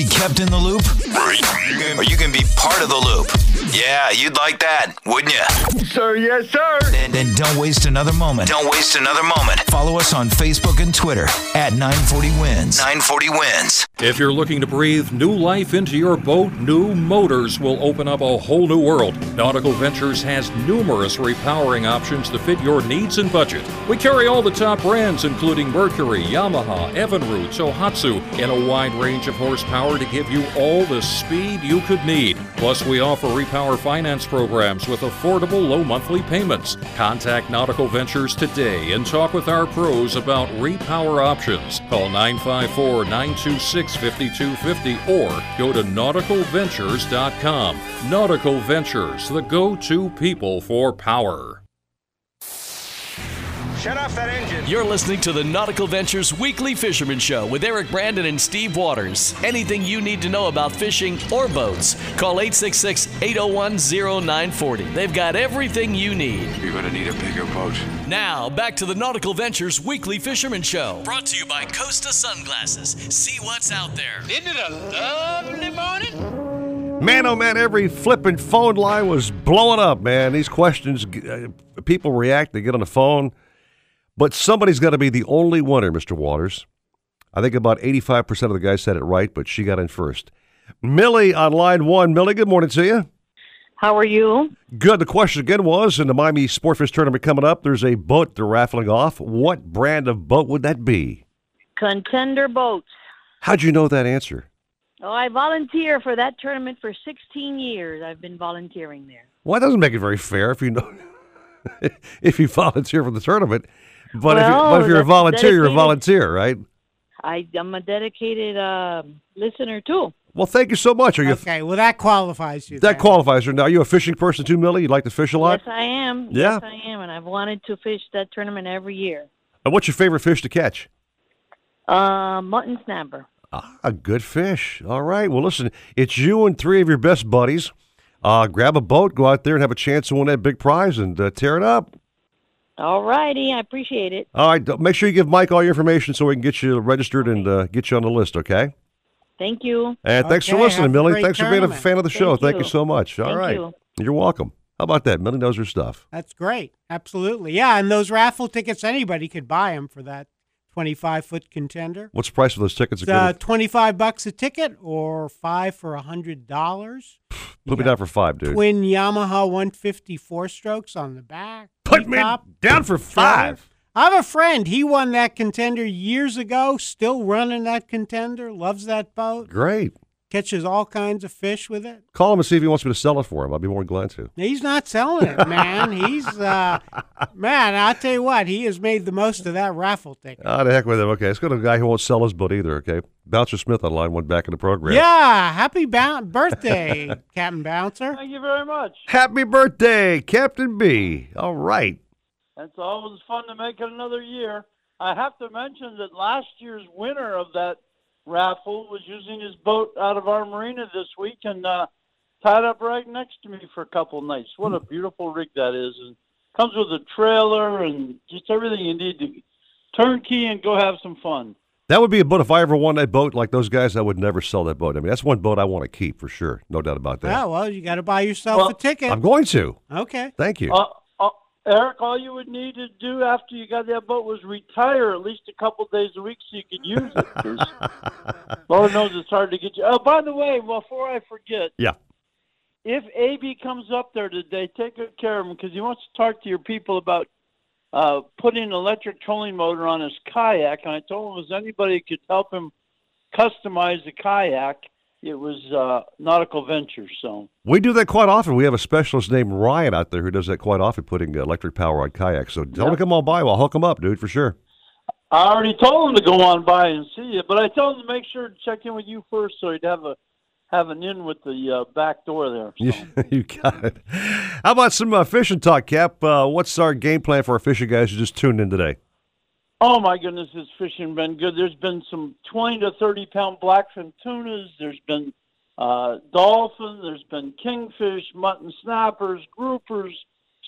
be kept in the loop, or you can be part of the loop. Yeah, you'd like that, wouldn't you? Sir, yes, sir. And, and don't waste another moment. Don't waste another moment. Follow us on Facebook and Twitter at 940 WINZ. 940 WINZ. If you're looking to breathe new life into your boat, new motors will open up a whole new world. Nautical Ventures has numerous repowering options to fit your needs and budget. We carry all the top brands, including Mercury, Yamaha, Evinrude, Tohatsu, and a wide range of horsepower to give you all the speed you could need. Plus, we offer repower finance programs with affordable low monthly payments. Contact Nautical Ventures today and talk with our pros about repower options. Call 954 926 5250 or go to nauticalventures.com. Nautical Ventures, the go to people for power. Shut off that engine. You're listening to the Nautical Ventures Weekly Fisherman Show with Eric Brandon and Steve Waters. Anything you need to know about fishing or boats, call 866 801 0940. They've got everything you need. You're going to need a bigger boat. Now, back to the Nautical Ventures Weekly Fisherman Show. Brought to you by Costa Sunglasses. See what's out there. Isn't it a lovely morning? Man, oh man, every flipping phone line was blowing up, man. These questions, uh, people react, they get on the phone. But somebody's got to be the only winner, Mr. Waters. I think about 85% of the guys said it right, but she got in first. Millie on line one. Millie, good morning to you. How are you? Good. The question again was in the Miami Sportfish tournament coming up, there's a boat they're raffling off. What brand of boat would that be? Contender Boats. How'd you know that answer? Oh, I volunteer for that tournament for 16 years. I've been volunteering there. Well, that doesn't make it very fair if you know (laughs) if you volunteer for the tournament. But, if, you, but if you're a volunteer, you're a volunteer, right? I, I'm a dedicated uh, listener too. Well, thank you so much. Are you Okay, well that qualifies you. that qualifies you? Now, are you a fishing person too, Millie? You like to fish a lot? Yes, I am. Yeah? Yes, I am, and I've wanted to fish that tournament every year. And what's your favorite fish to catch? Uh, mutton snapper. Ah, A good fish. All right. Well, listen, it's you and three of your best buddies. Uh, grab a boat, go out there, and have a chance to win that big prize and uh, tear it up. All righty, I appreciate it. All right. Make sure you give Mike all your information so we can get you registered and uh, get you on the list. Okay. Thank you. And thanks for listening, Millie. great Thanks for being a fan of the show. Thank Thank you you. so much. All Thank right. you. You're welcome. How about that? Millie knows her stuff. That's great. Absolutely. Yeah, and those raffle tickets, anybody could buy them for that 25 foot contender. What's the price of those tickets? It's uh, 25 bucks a ticket or five for a $100. (sighs) Put me down for five, dude. Twin Yamaha 150 four strokes on the back. Put me top, down for five. I have a friend. He won that contender years ago, still running that contender, loves that boat, Great. Catches all kinds of fish with it. Call him and see if he wants me to sell it for him. I'd be more than glad to. He's not selling it, man. (laughs) He's, uh, man, I'll tell you what, he has made the most of that raffle ticket. Ah, the heck with him. Okay, let's go to a guy who won't sell his boat either. Okay, Bouncer Smith on line one back in the program. Yeah, happy bou- birthday, (laughs) Captain Bouncer. Thank you very much. Happy birthday, Captain B. All right. It's always fun to make it another year. I have to mention that last year's winner of that raffle was using his boat out of our marina this week, and uh, tied up right next to me for a couple nights. What a beautiful rig that is, and comes with a trailer and just everything you need to turnkey and go have some fun. That would be a boat. If I ever won that boat, like those guys, I would never sell that boat. I mean, that's one boat I want to keep for sure. No doubt about that. Oh, well, you got to buy yourself a ticket. I'm going to. Okay. Thank you. Uh, Eric, all you would need to do after you got that boat was retire at least a couple days a week so you could use it. (laughs) Lord knows it's hard to get you. Oh, by the way, before I forget, Yeah. if Abe comes up there today, take good care of him because he wants to talk to your people about uh, putting an electric trolling motor on his kayak. And I told him, if anybody could help him customize the kayak, it was uh, Nautical Ventures. So We do that quite often. We have a specialist named Ryan out there who does that quite often, putting electric power on kayaks. So tell him to come on by. I'll hook him up, dude, for sure. I already told him to go on by and see you, but I told him to make sure to check in with you first so he'd have a have an in with the uh, back door there. You, (laughs) you got it. How about some uh, fishing talk, Cap? Uh, what's our game plan for our fishing guys who just tuned in today? Oh my goodness, this fishing been good. There's been some 20 to 30 pound blackfin tunas. There's been uh, dolphin. There's been kingfish, mutton snappers, groupers.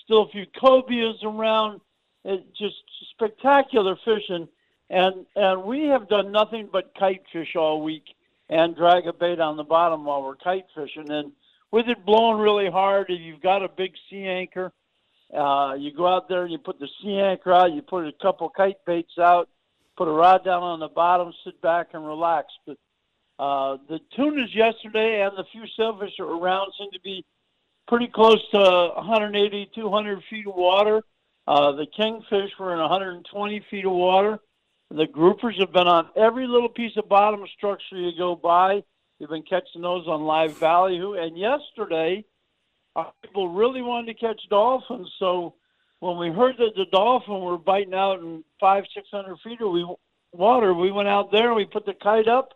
Still a few cobias around. It just spectacular fishing, and and we have done nothing but kite fish all week and drag a bait on the bottom while we're kite fishing. And with it blowing really hard, if you've got a big sea anchor, uh, you go out there and you put the sea anchor out, you put a couple kite baits out, put a rod down on the bottom, sit back and relax. But uh, the tunas yesterday and the few sailfish around seem to be pretty close to 180, 200 feet of water. Uh, the kingfish were in 120 feet of water. The groupers have been on every little piece of bottom structure you go by. You've been catching those on live value. And yesterday, people really wanted to catch dolphins. So when we heard that the dolphin were biting out in five, six hundred feet of we, water, we went out there and we put the kite up.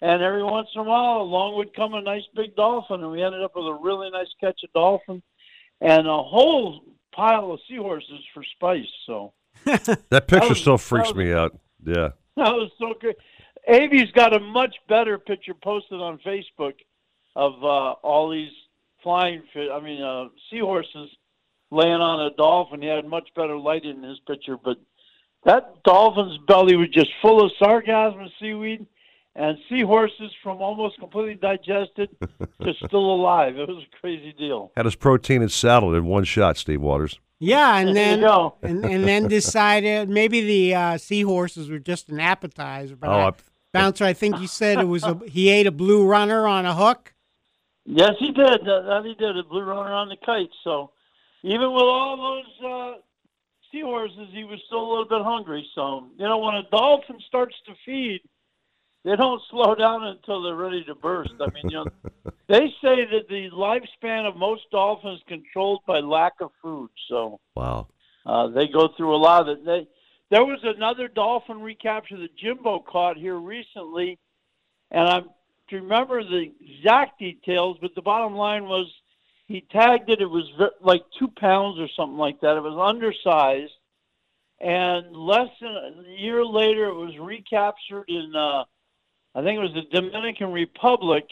And every once in a while, along would come a nice big dolphin, and we ended up with a really nice catch of dolphin and a whole pile of seahorses for spice. So (laughs) That picture was- still freaks was- me out. Yeah. that was so good. Avi's got a much better picture posted on Facebook of uh, all these flying fish. I mean, uh, seahorses laying on a dolphin. He had much better light in his picture, but that dolphin's belly was just full of sargassum and seaweed, and seahorses from almost completely digested (laughs) to still alive. It was a crazy deal. Had his protein and salad in one shot, Steve Waters. Yeah, and There you then go. (laughs) and, and then decided maybe the uh, seahorses were just an appetizer. But Oh, I, I- bouncer, I think you said it was a he ate a blue runner on a hook. Yes, he did. That, he did. A blue runner on the kite. So even with all those uh, seahorses, he was still a little bit hungry. So you know, when a dolphin starts to feed, they don't (laughs) slow down until they're ready to burst. I mean, you know, (laughs) they say that the lifespan of most dolphins controlled by lack of food. So Wow. uh, they go through a lot of it. They, there was another dolphin recapture that Jimbo caught here recently, and I'm to remember the exact details, but the bottom line was he tagged it. It was like two pounds or something like that. It was undersized, and less than a year later, it was recaptured in uh, I think it was the Dominican Republic,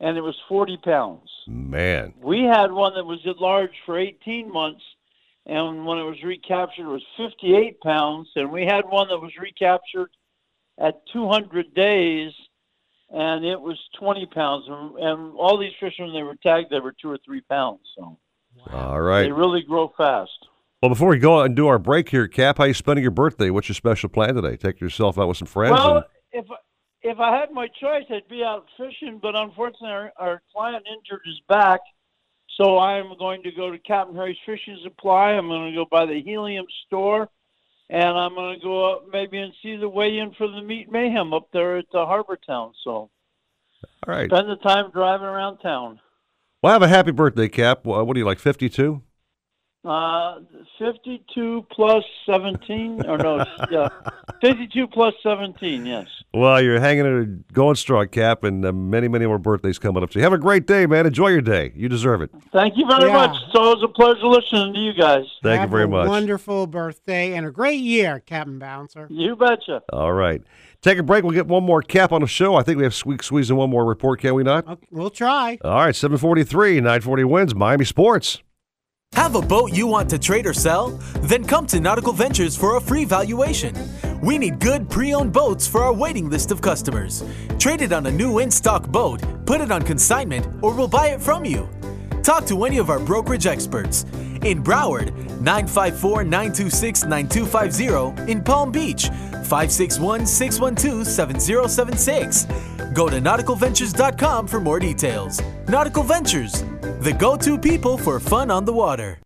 and it was 40 pounds. Man. We had one that was at large for 18 months, and when it was recaptured, it was 58 pounds. And we had one that was recaptured at 200 days, and it was 20 pounds. And, and all these fish, when they were tagged, they were two or three pounds. So All right. they really grow fast. Well, before we go out and do our break here, Cap, how you spending your birthday? What's your special plan today? Take yourself out with some friends? Well, and- if if I had my choice, I'd be out fishing, but unfortunately, our, our client injured his back, so I'm going to go to Captain Harry's Fishing Supply. I'm going to go by the Helium store, and I'm going to go up maybe and see the weigh-in for the Meat Mayhem up there at uh, Harbor Town. So All right. spend the time driving around town. Well, have a happy birthday, Cap. What are you, like 52? Uh, 52 plus 17, or no, (laughs) yeah, 52 plus 17, yes. Well, you're hanging it, going strong, Cap, and uh, many, many more birthdays coming up. So you have a great day, man. Enjoy your day. You deserve it. Thank you very Yeah. much. It's always a pleasure listening to you guys. Thank you very a much. Wonderful birthday and a great year, Captain Bouncer. You betcha. All right. Take a break. We'll get one more cap on the show. I think we have squeak squeeze in one more report, can we not? We'll try. All right, 743, 940 WINZ, Miami Sports. Have a boat you want to trade or sell? Then come to Nautical Ventures for a free valuation. We need good pre owned boats for our waiting list of customers. Trade it on a new in stock boat, put it on consignment, or we'll buy it from you. Talk to any of our brokerage experts. In Broward, 954 926 9250. In Palm Beach, 561 612 7076. Go to nauticalventures.com for more details. Nautical Ventures, the go to people for fun on the water.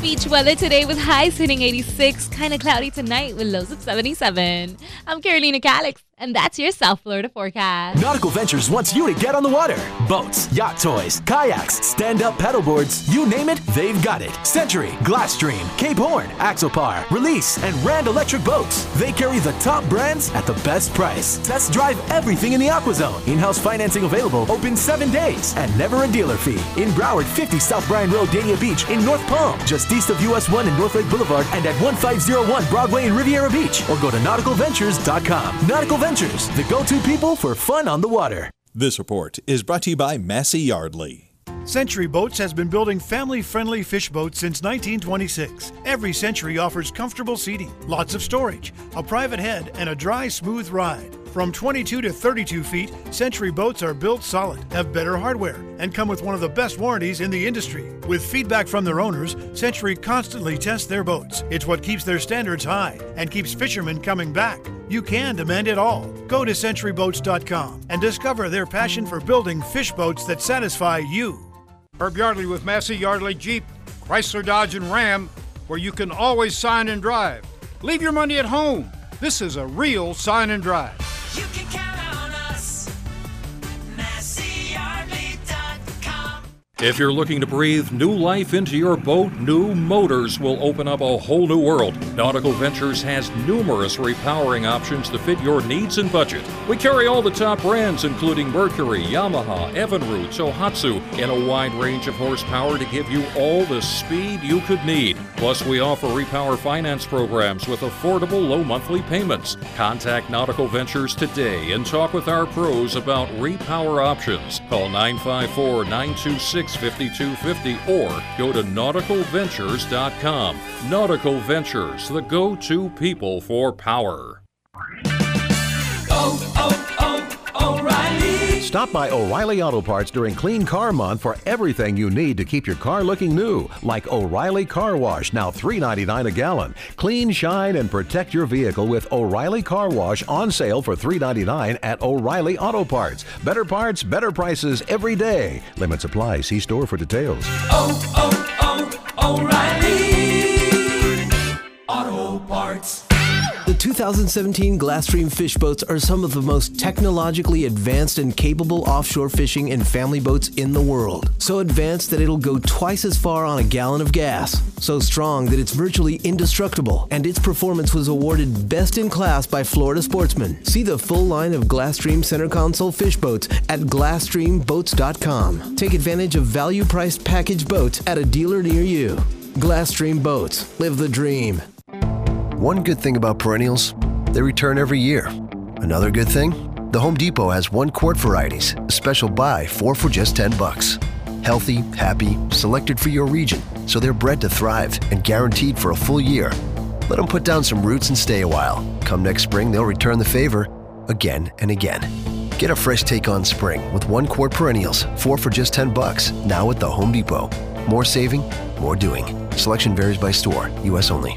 Beach weather today with highs hitting 86, kind of cloudy tonight with lows of 77. I'm Carolina Calix, and that's your South Florida forecast. Nautical Ventures wants you to get on the water. Boats, yacht toys, kayaks, stand up paddleboards, you name it, they've got it. Century, Glasstream, Cape Horn, Axopar, Release, and Rand Electric Boats. They carry the top brands at the best price. Test drive everything in the AquaZone. In house financing available, open seven days, and never a dealer fee. In Broward, 50 South Bryan Road, Dania Beach, in North Palm, just east of US 1 and North Lake Boulevard, and at 1501 Broadway in Riviera Beach, or go to nauticalventures.com. Nautical Ventures, the go to people for fun on the water. This report is brought to you by Massey Yardley. Century Boats has been building family friendly fish boats since 1926. Every Century offers comfortable seating, lots of storage, a private head, and a dry, smooth ride. From 22 to 32 feet, Century boats are built solid, have better hardware, and come with one of the best warranties in the industry. With feedback from their owners, Century constantly tests their boats. It's what keeps their standards high and keeps fishermen coming back. You can demand it all. Go to centuryboats.com and discover their passion for building fish boats that satisfy you. Herb Yardley with Massey Yardley Jeep, Chrysler Dodge and Ram, where you can always sign and drive. Leave your money at home. This is a real sign and drive. If you're looking to breathe new life into your boat, new motors will open up a whole new world. Nautical Ventures has numerous repowering options to fit your needs and budget. We carry all the top brands, including Mercury, Yamaha, Evinrude, Tohatsu, in a wide range of horsepower to give you all the speed you could need. Plus, we offer repower finance programs with affordable low monthly payments. Contact Nautical Ventures today and talk with our pros about repower options. Call 954 926 5250 or go to nauticalventures.com. Nautical Ventures, the go to people for power. Stop by O'Reilly Auto Parts during Clean Car Month for everything you need to keep your car looking new, like O'Reilly Car Wash, now $3.99 a gallon. Clean, shine, and protect your vehicle with O'Reilly Car Wash on sale for $3.99 at O'Reilly Auto Parts. Better parts, better prices every day. Limits apply. See store for details. Oh, oh, oh, O'Reilly. Auto 2017 Glasstream fish boats are some of the most technologically advanced and capable offshore fishing and family boats in the world. So advanced that it'll go twice as far on a gallon of gas. So strong that it's virtually indestructible. And its performance was awarded best in class by Florida Sportsman. See the full line of Glasstream center console fish boats at glasstreamboats.com. Take advantage of value priced package boats at a dealer near you. Glasstream Boats. Live the dream. One good thing about perennials, they return every year. Another good thing, the Home Depot has one quart varieties, a special buy, four for just 10 bucks. Healthy, happy, selected for your region, so they're bred to thrive and guaranteed for a full year. Let them put down some roots and stay a while. Come next spring, they'll return the favor again and again. Get a fresh take on spring with one quart perennials, four for just 10 bucks, now at the Home Depot. More saving, more doing. Selection varies by store, U.S. only.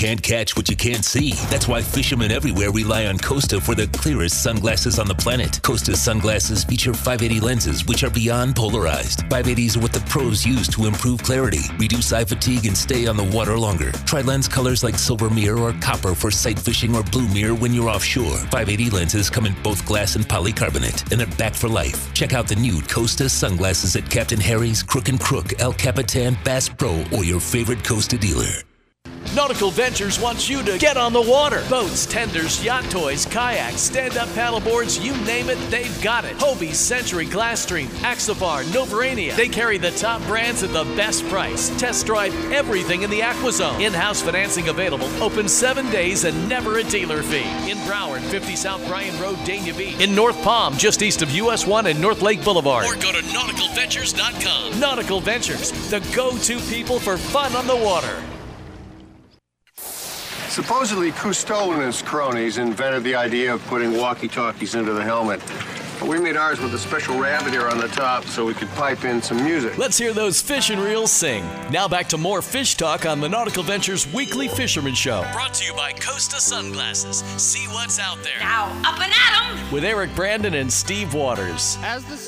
Can't catch what you can't see. That's why fishermen everywhere rely on Costa for the clearest sunglasses on the planet. Costa sunglasses feature 580 lenses, which are beyond polarized. 580s are what the pros use to improve clarity, reduce eye fatigue, and stay on the water longer. Try lens colors like silver mirror or copper for sight fishing or blue mirror when you're offshore. 580 lenses come in both glass and polycarbonate, and they're back for life. Check out the new Costa sunglasses at Captain Harry's, Crook and Crook, El Capitan, Bass Pro, or your favorite Costa dealer. Nautical Ventures wants you to get on the water. Boats, tenders, yacht toys, kayaks, stand up paddleboards, you name it, they've got it. Hobie, Century, Glasstream, Axopar, Novurania. They carry the top brands at the best price. Test drive everything in the AquaZone. In house financing available, open seven days and never a dealer fee. In Broward, 50 South Bryan Road, Dania Beach. In North Palm, just east of US 1 and North Lake Boulevard. Or go to nauticalventures.com. Nautical Ventures, the go to people for fun on the water. Supposedly, Cousteau and his cronies invented the idea of putting walkie-talkies into the helmet. But we made ours with a special rabbit ear on the top so we could pipe in some music. Let's hear those fish and reels sing. Now back to more fish talk on the Nautical Ventures Weekly Fisherman Show. Brought to you by Costa Sunglasses. See what's out there. Now, up and at 'em! With Eric Brandon and Steve Waters.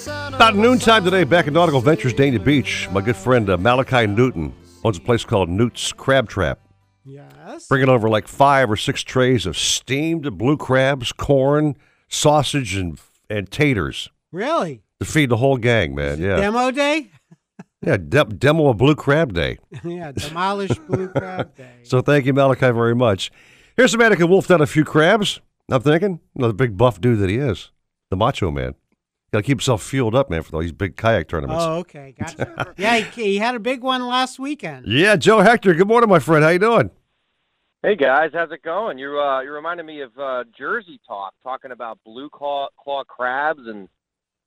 About noontime today, back at Nautical Ventures, Dania Beach, my good friend uh, Malachi Newton owns a place called Newt's Crab Trap. Yes. Bringing over like five or six trays of steamed blue crabs, corn, sausage, and and taters Really? to feed the whole gang, man. Yeah, Demo day? (laughs) yeah. De- demo of Blue Crab Day. (laughs) yeah, demolish blue crab (laughs) day. So thank you, Malachi, very much. Here's a man who can wolf down a few crabs. I'm thinking, you know, the big buff dude that he is, the macho man. Got to keep himself fueled up, man, for all these big kayak tournaments. Oh, okay, gotcha. (laughs) yeah, he, he had a big one last weekend. Yeah, Joe Hector. Good morning, my friend. How you doing? Hey guys, how's it going? You uh, you reminded me of uh, Jersey talk, talking about blue claw, claw crabs and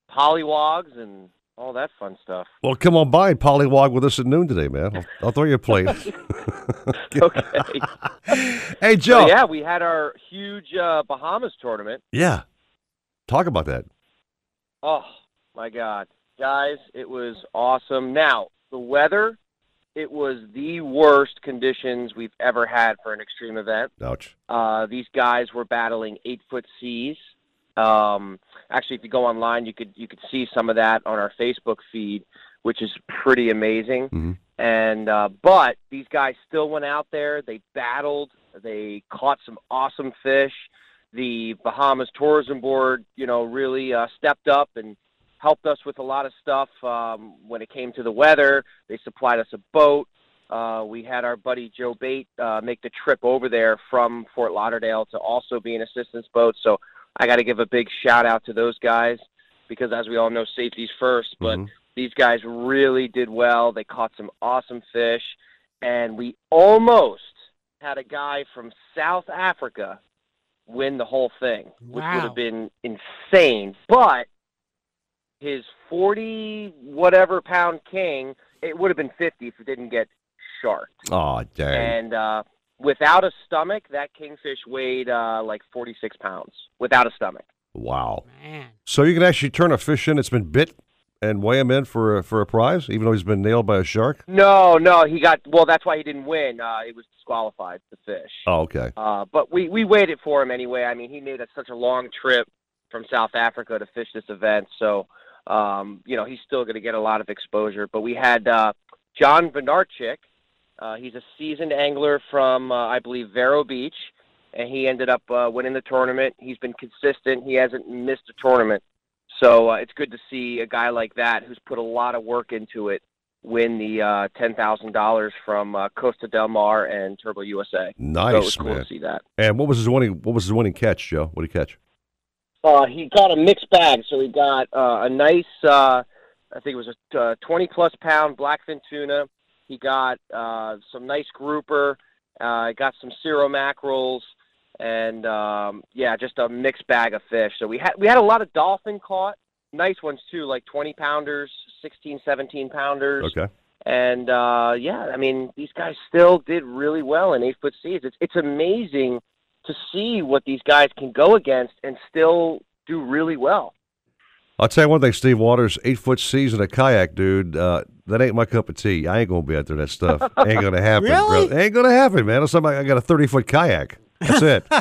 polywogs and all that fun stuff. Well, come on by and polywog with us at noon today, man. I'll, I'll throw you a plate. (laughs) (laughs) okay. hey, Joe. So, yeah, we had our huge uh, Bahamas tournament. Yeah. Talk about that. Oh my God, guys, it was awesome. Now the weather, it was the worst conditions we've ever had for an extreme event. Ouch. Uh, these guys were battling eight foot seas. Um, actually, if you go online, you could you could see some of that on our Facebook feed, which is pretty amazing. And uh, but these guys still went out there. They battled. They caught some awesome fish. The Bahamas Tourism Board, you know, really uh, stepped up and helped us with a lot of stuff um, when it came to the weather. They supplied us a boat. Uh, we had our buddy Joe Bate uh, make the trip over there from Fort Lauderdale to also be an assistance boat. So I got to give a big shout out to those guys because, as we all know, safety's first. But these guys really did well. They caught some awesome fish, and we almost had a guy from South Africa win the whole thing, which would have been insane. But his 40 whatever pound king, it would have been 50 if it didn't get sharked. Oh, dang. And uh, without a stomach, that kingfish weighed uh, like 46 pounds without a stomach. Wow. So you can actually turn a fish in that's been bit and weigh him in for a, for a prize, even though he's been nailed by a shark? No, no, he got well. That's why he didn't win. Uh, he was disqualified. The fish. Oh, okay. Uh, but we we waited for him anyway. I mean, he made a, such a long trip from South Africa to fish this event, so um, you know he's still going to get a lot of exposure. But we had uh, John Venarchik. Uh, he's a seasoned angler from uh, I believe Vero Beach, and he ended up uh, winning the tournament. He's been consistent. He hasn't missed a tournament. So uh, it's good to see a guy like that who's put a lot of work into it win the uh, ten thousand dollars from uh, Costa Del Mar and Turbo USA. Nice, so it was cool man. to see that. And what was his winning? What was his winning catch, Joe? What did he catch? Uh, he got a mixed bag, so he got uh, a nice, uh, I think it was a uh, 20 plus pound blackfin tuna. He got uh, some nice grouper. Uh, got some cero mackerels, and um, yeah, just a mixed bag of fish. So we had we had a lot of dolphin caught, nice ones too, like 20 pounders, 16, 17 pounders. Okay. And uh, yeah, I mean, these guys still did really well in eight foot seas. It's it's amazing to see what these guys can go against and still do really well. I'll tell you one thing, Steve Waters, eight foot seas in a kayak, dude. Uh, that ain't my cup of tea. I ain't gonna be out there. That stuff (laughs) ain't gonna happen. Really? brother. Ain't gonna happen, man. Unless I'm- I got a thirty foot kayak. That's it. (laughs)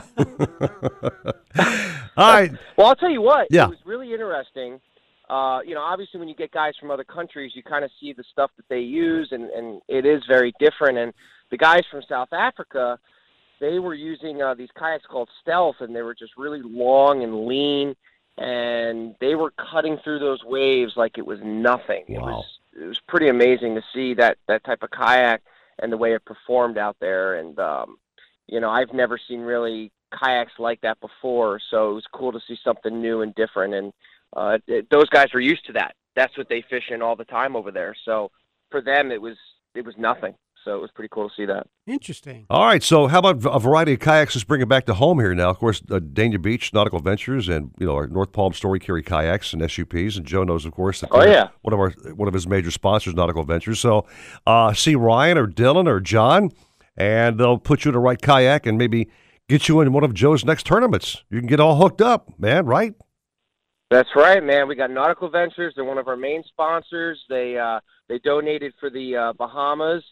All right. Well, I'll tell you what. Yeah. It was really interesting. Uh, you know, obviously, when you get guys from other countries, you kind of see the stuff that they use, and, and it is very different. And the guys from South Africa, they were using uh, these kayaks called Stealth, and they were just really long and lean, and they were cutting through those waves like it was nothing. It was it was pretty amazing to see that that type of kayak and the way it performed out there. And um, you know, I've never seen really kayaks like that before, so it was cool to see something new and different. And uh, it, those guys are used to that. That's what they fish in all the time over there. So for them, it was it was nothing. So it was pretty cool to see that. Interesting. All right. So how about a variety of kayaks? Let's bring it back to home here now. Of course, uh, Dania Beach Nautical Ventures and you know our North Palm Story carry kayaks and SUPs, and Joe knows, of course, that Oh, yeah. one of our one of his major sponsors, Nautical Ventures. So uh, see Ryan or Dylan or John, and they'll put you in the right kayak and maybe get you in one of Joe's next tournaments. You can get all hooked up, man. Right? That's right, man. We got Nautical Ventures. They're one of our main sponsors. They uh, they donated for the uh, Bahamas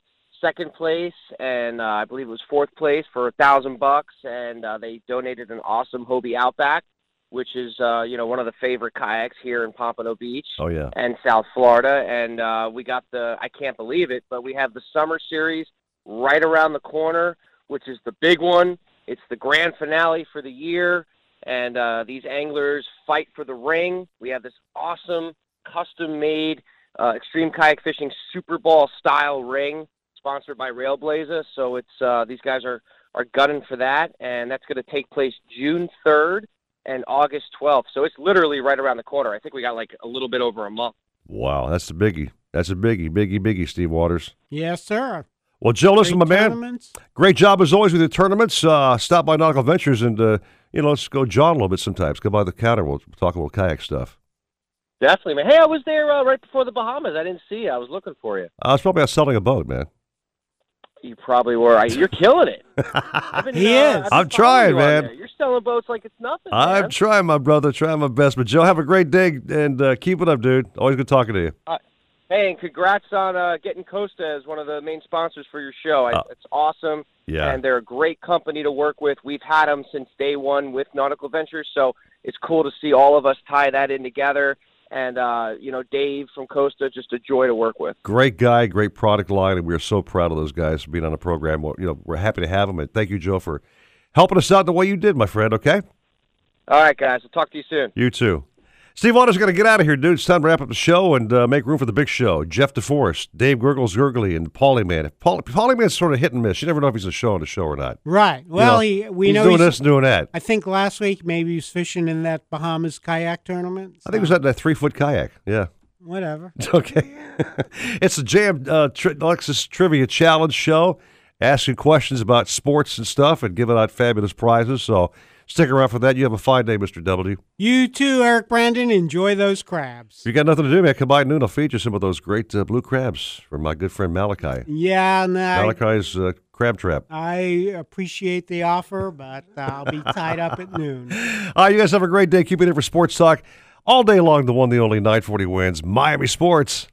second place, and uh, I believe it was fourth place for a thousand bucks. And uh, they donated an awesome Hobie Outback, which is uh, you know one of the favorite kayaks here in Pompano Beach Oh yeah. and South Florida. And uh, we got the I can't believe it, but we have the summer series right around the corner, which is the big one. It's the grand finale for the year, and uh, these anglers fight for the ring. We have this awesome custom-made uh, extreme kayak fishing Super Bowl style ring, sponsored by Railblaza. So it's uh, these guys are are gunning for that, and that's going to take place June third and August twelfth. So it's literally right around the corner. I think we got like a little bit over a month. Wow, that's the biggie. That's a biggie, biggie, biggie. Steve Waters. Yes, sir. Well, Joe, listen, my man. Great job as always with your tournaments. Uh, stop by Nautical Ventures and uh, you know let's go John a little bit sometimes. Go by the counter. We'll talk a little kayak stuff. Definitely, man. Hey, I was there uh, right before the Bahamas. I didn't see you. I was looking for you. I was probably out selling a boat, man. You probably were. I, you're killing it. (laughs) I've been, He uh, is. I've been I'm trying, you man. there. You're selling boats like it's nothing. I'm man. trying, my brother, trying my best. But Joe, have a great day and uh, keep it up, dude. Always good talking to you. Hey, and congrats on uh, getting Costa as one of the main sponsors for your show. I, Uh, it's awesome. yeah. And they're a great company to work with. We've had them since day one with Nautical Ventures, so it's cool to see all of us tie that in together. And uh, you know, Dave from Costa, just a joy to work with. Great guy, great product line, and we're so proud of those guys for being on the program. Well, you know, we're happy to have them, and thank you, Joe, for helping us out the way you did, my friend. Okay, All right, guys. I'll talk to you soon. you too. Steve Waters got to get out of here, dude. It's time to wrap up the show and uh, make room for the big show. Jeff DeForest, Dave Gurgles Gurgley, and Paulie Man. Paul, Paulie Man's sort of hit and miss. You never know if he's a show on the show or not. Right. You Well, know, he we he's know doing he's, this and doing that. I think last week maybe he was fishing in that Bahamas kayak tournament. I think it was at that three foot kayak. Yeah. Whatever. (laughs) Okay. (laughs) it's the Jam uh, tri- Lexus Trivia Challenge show, asking questions about sports and stuff and giving out fabulous prizes. So stick around for that. You have a fine day, Mr. W. You too, Eric Brandon. Enjoy those crabs. If you got nothing to do, man, come by noon. I'll feed you some of those great uh, blue crabs from my good friend Malachi. Yeah, I, Malachi's uh, crab trap. I appreciate the offer, but I'll be tied up at noon. (laughs) All right, you guys have a great day. Keep it in for Sports Talk all day long. The one, the only 940 WINZ Miami Sports.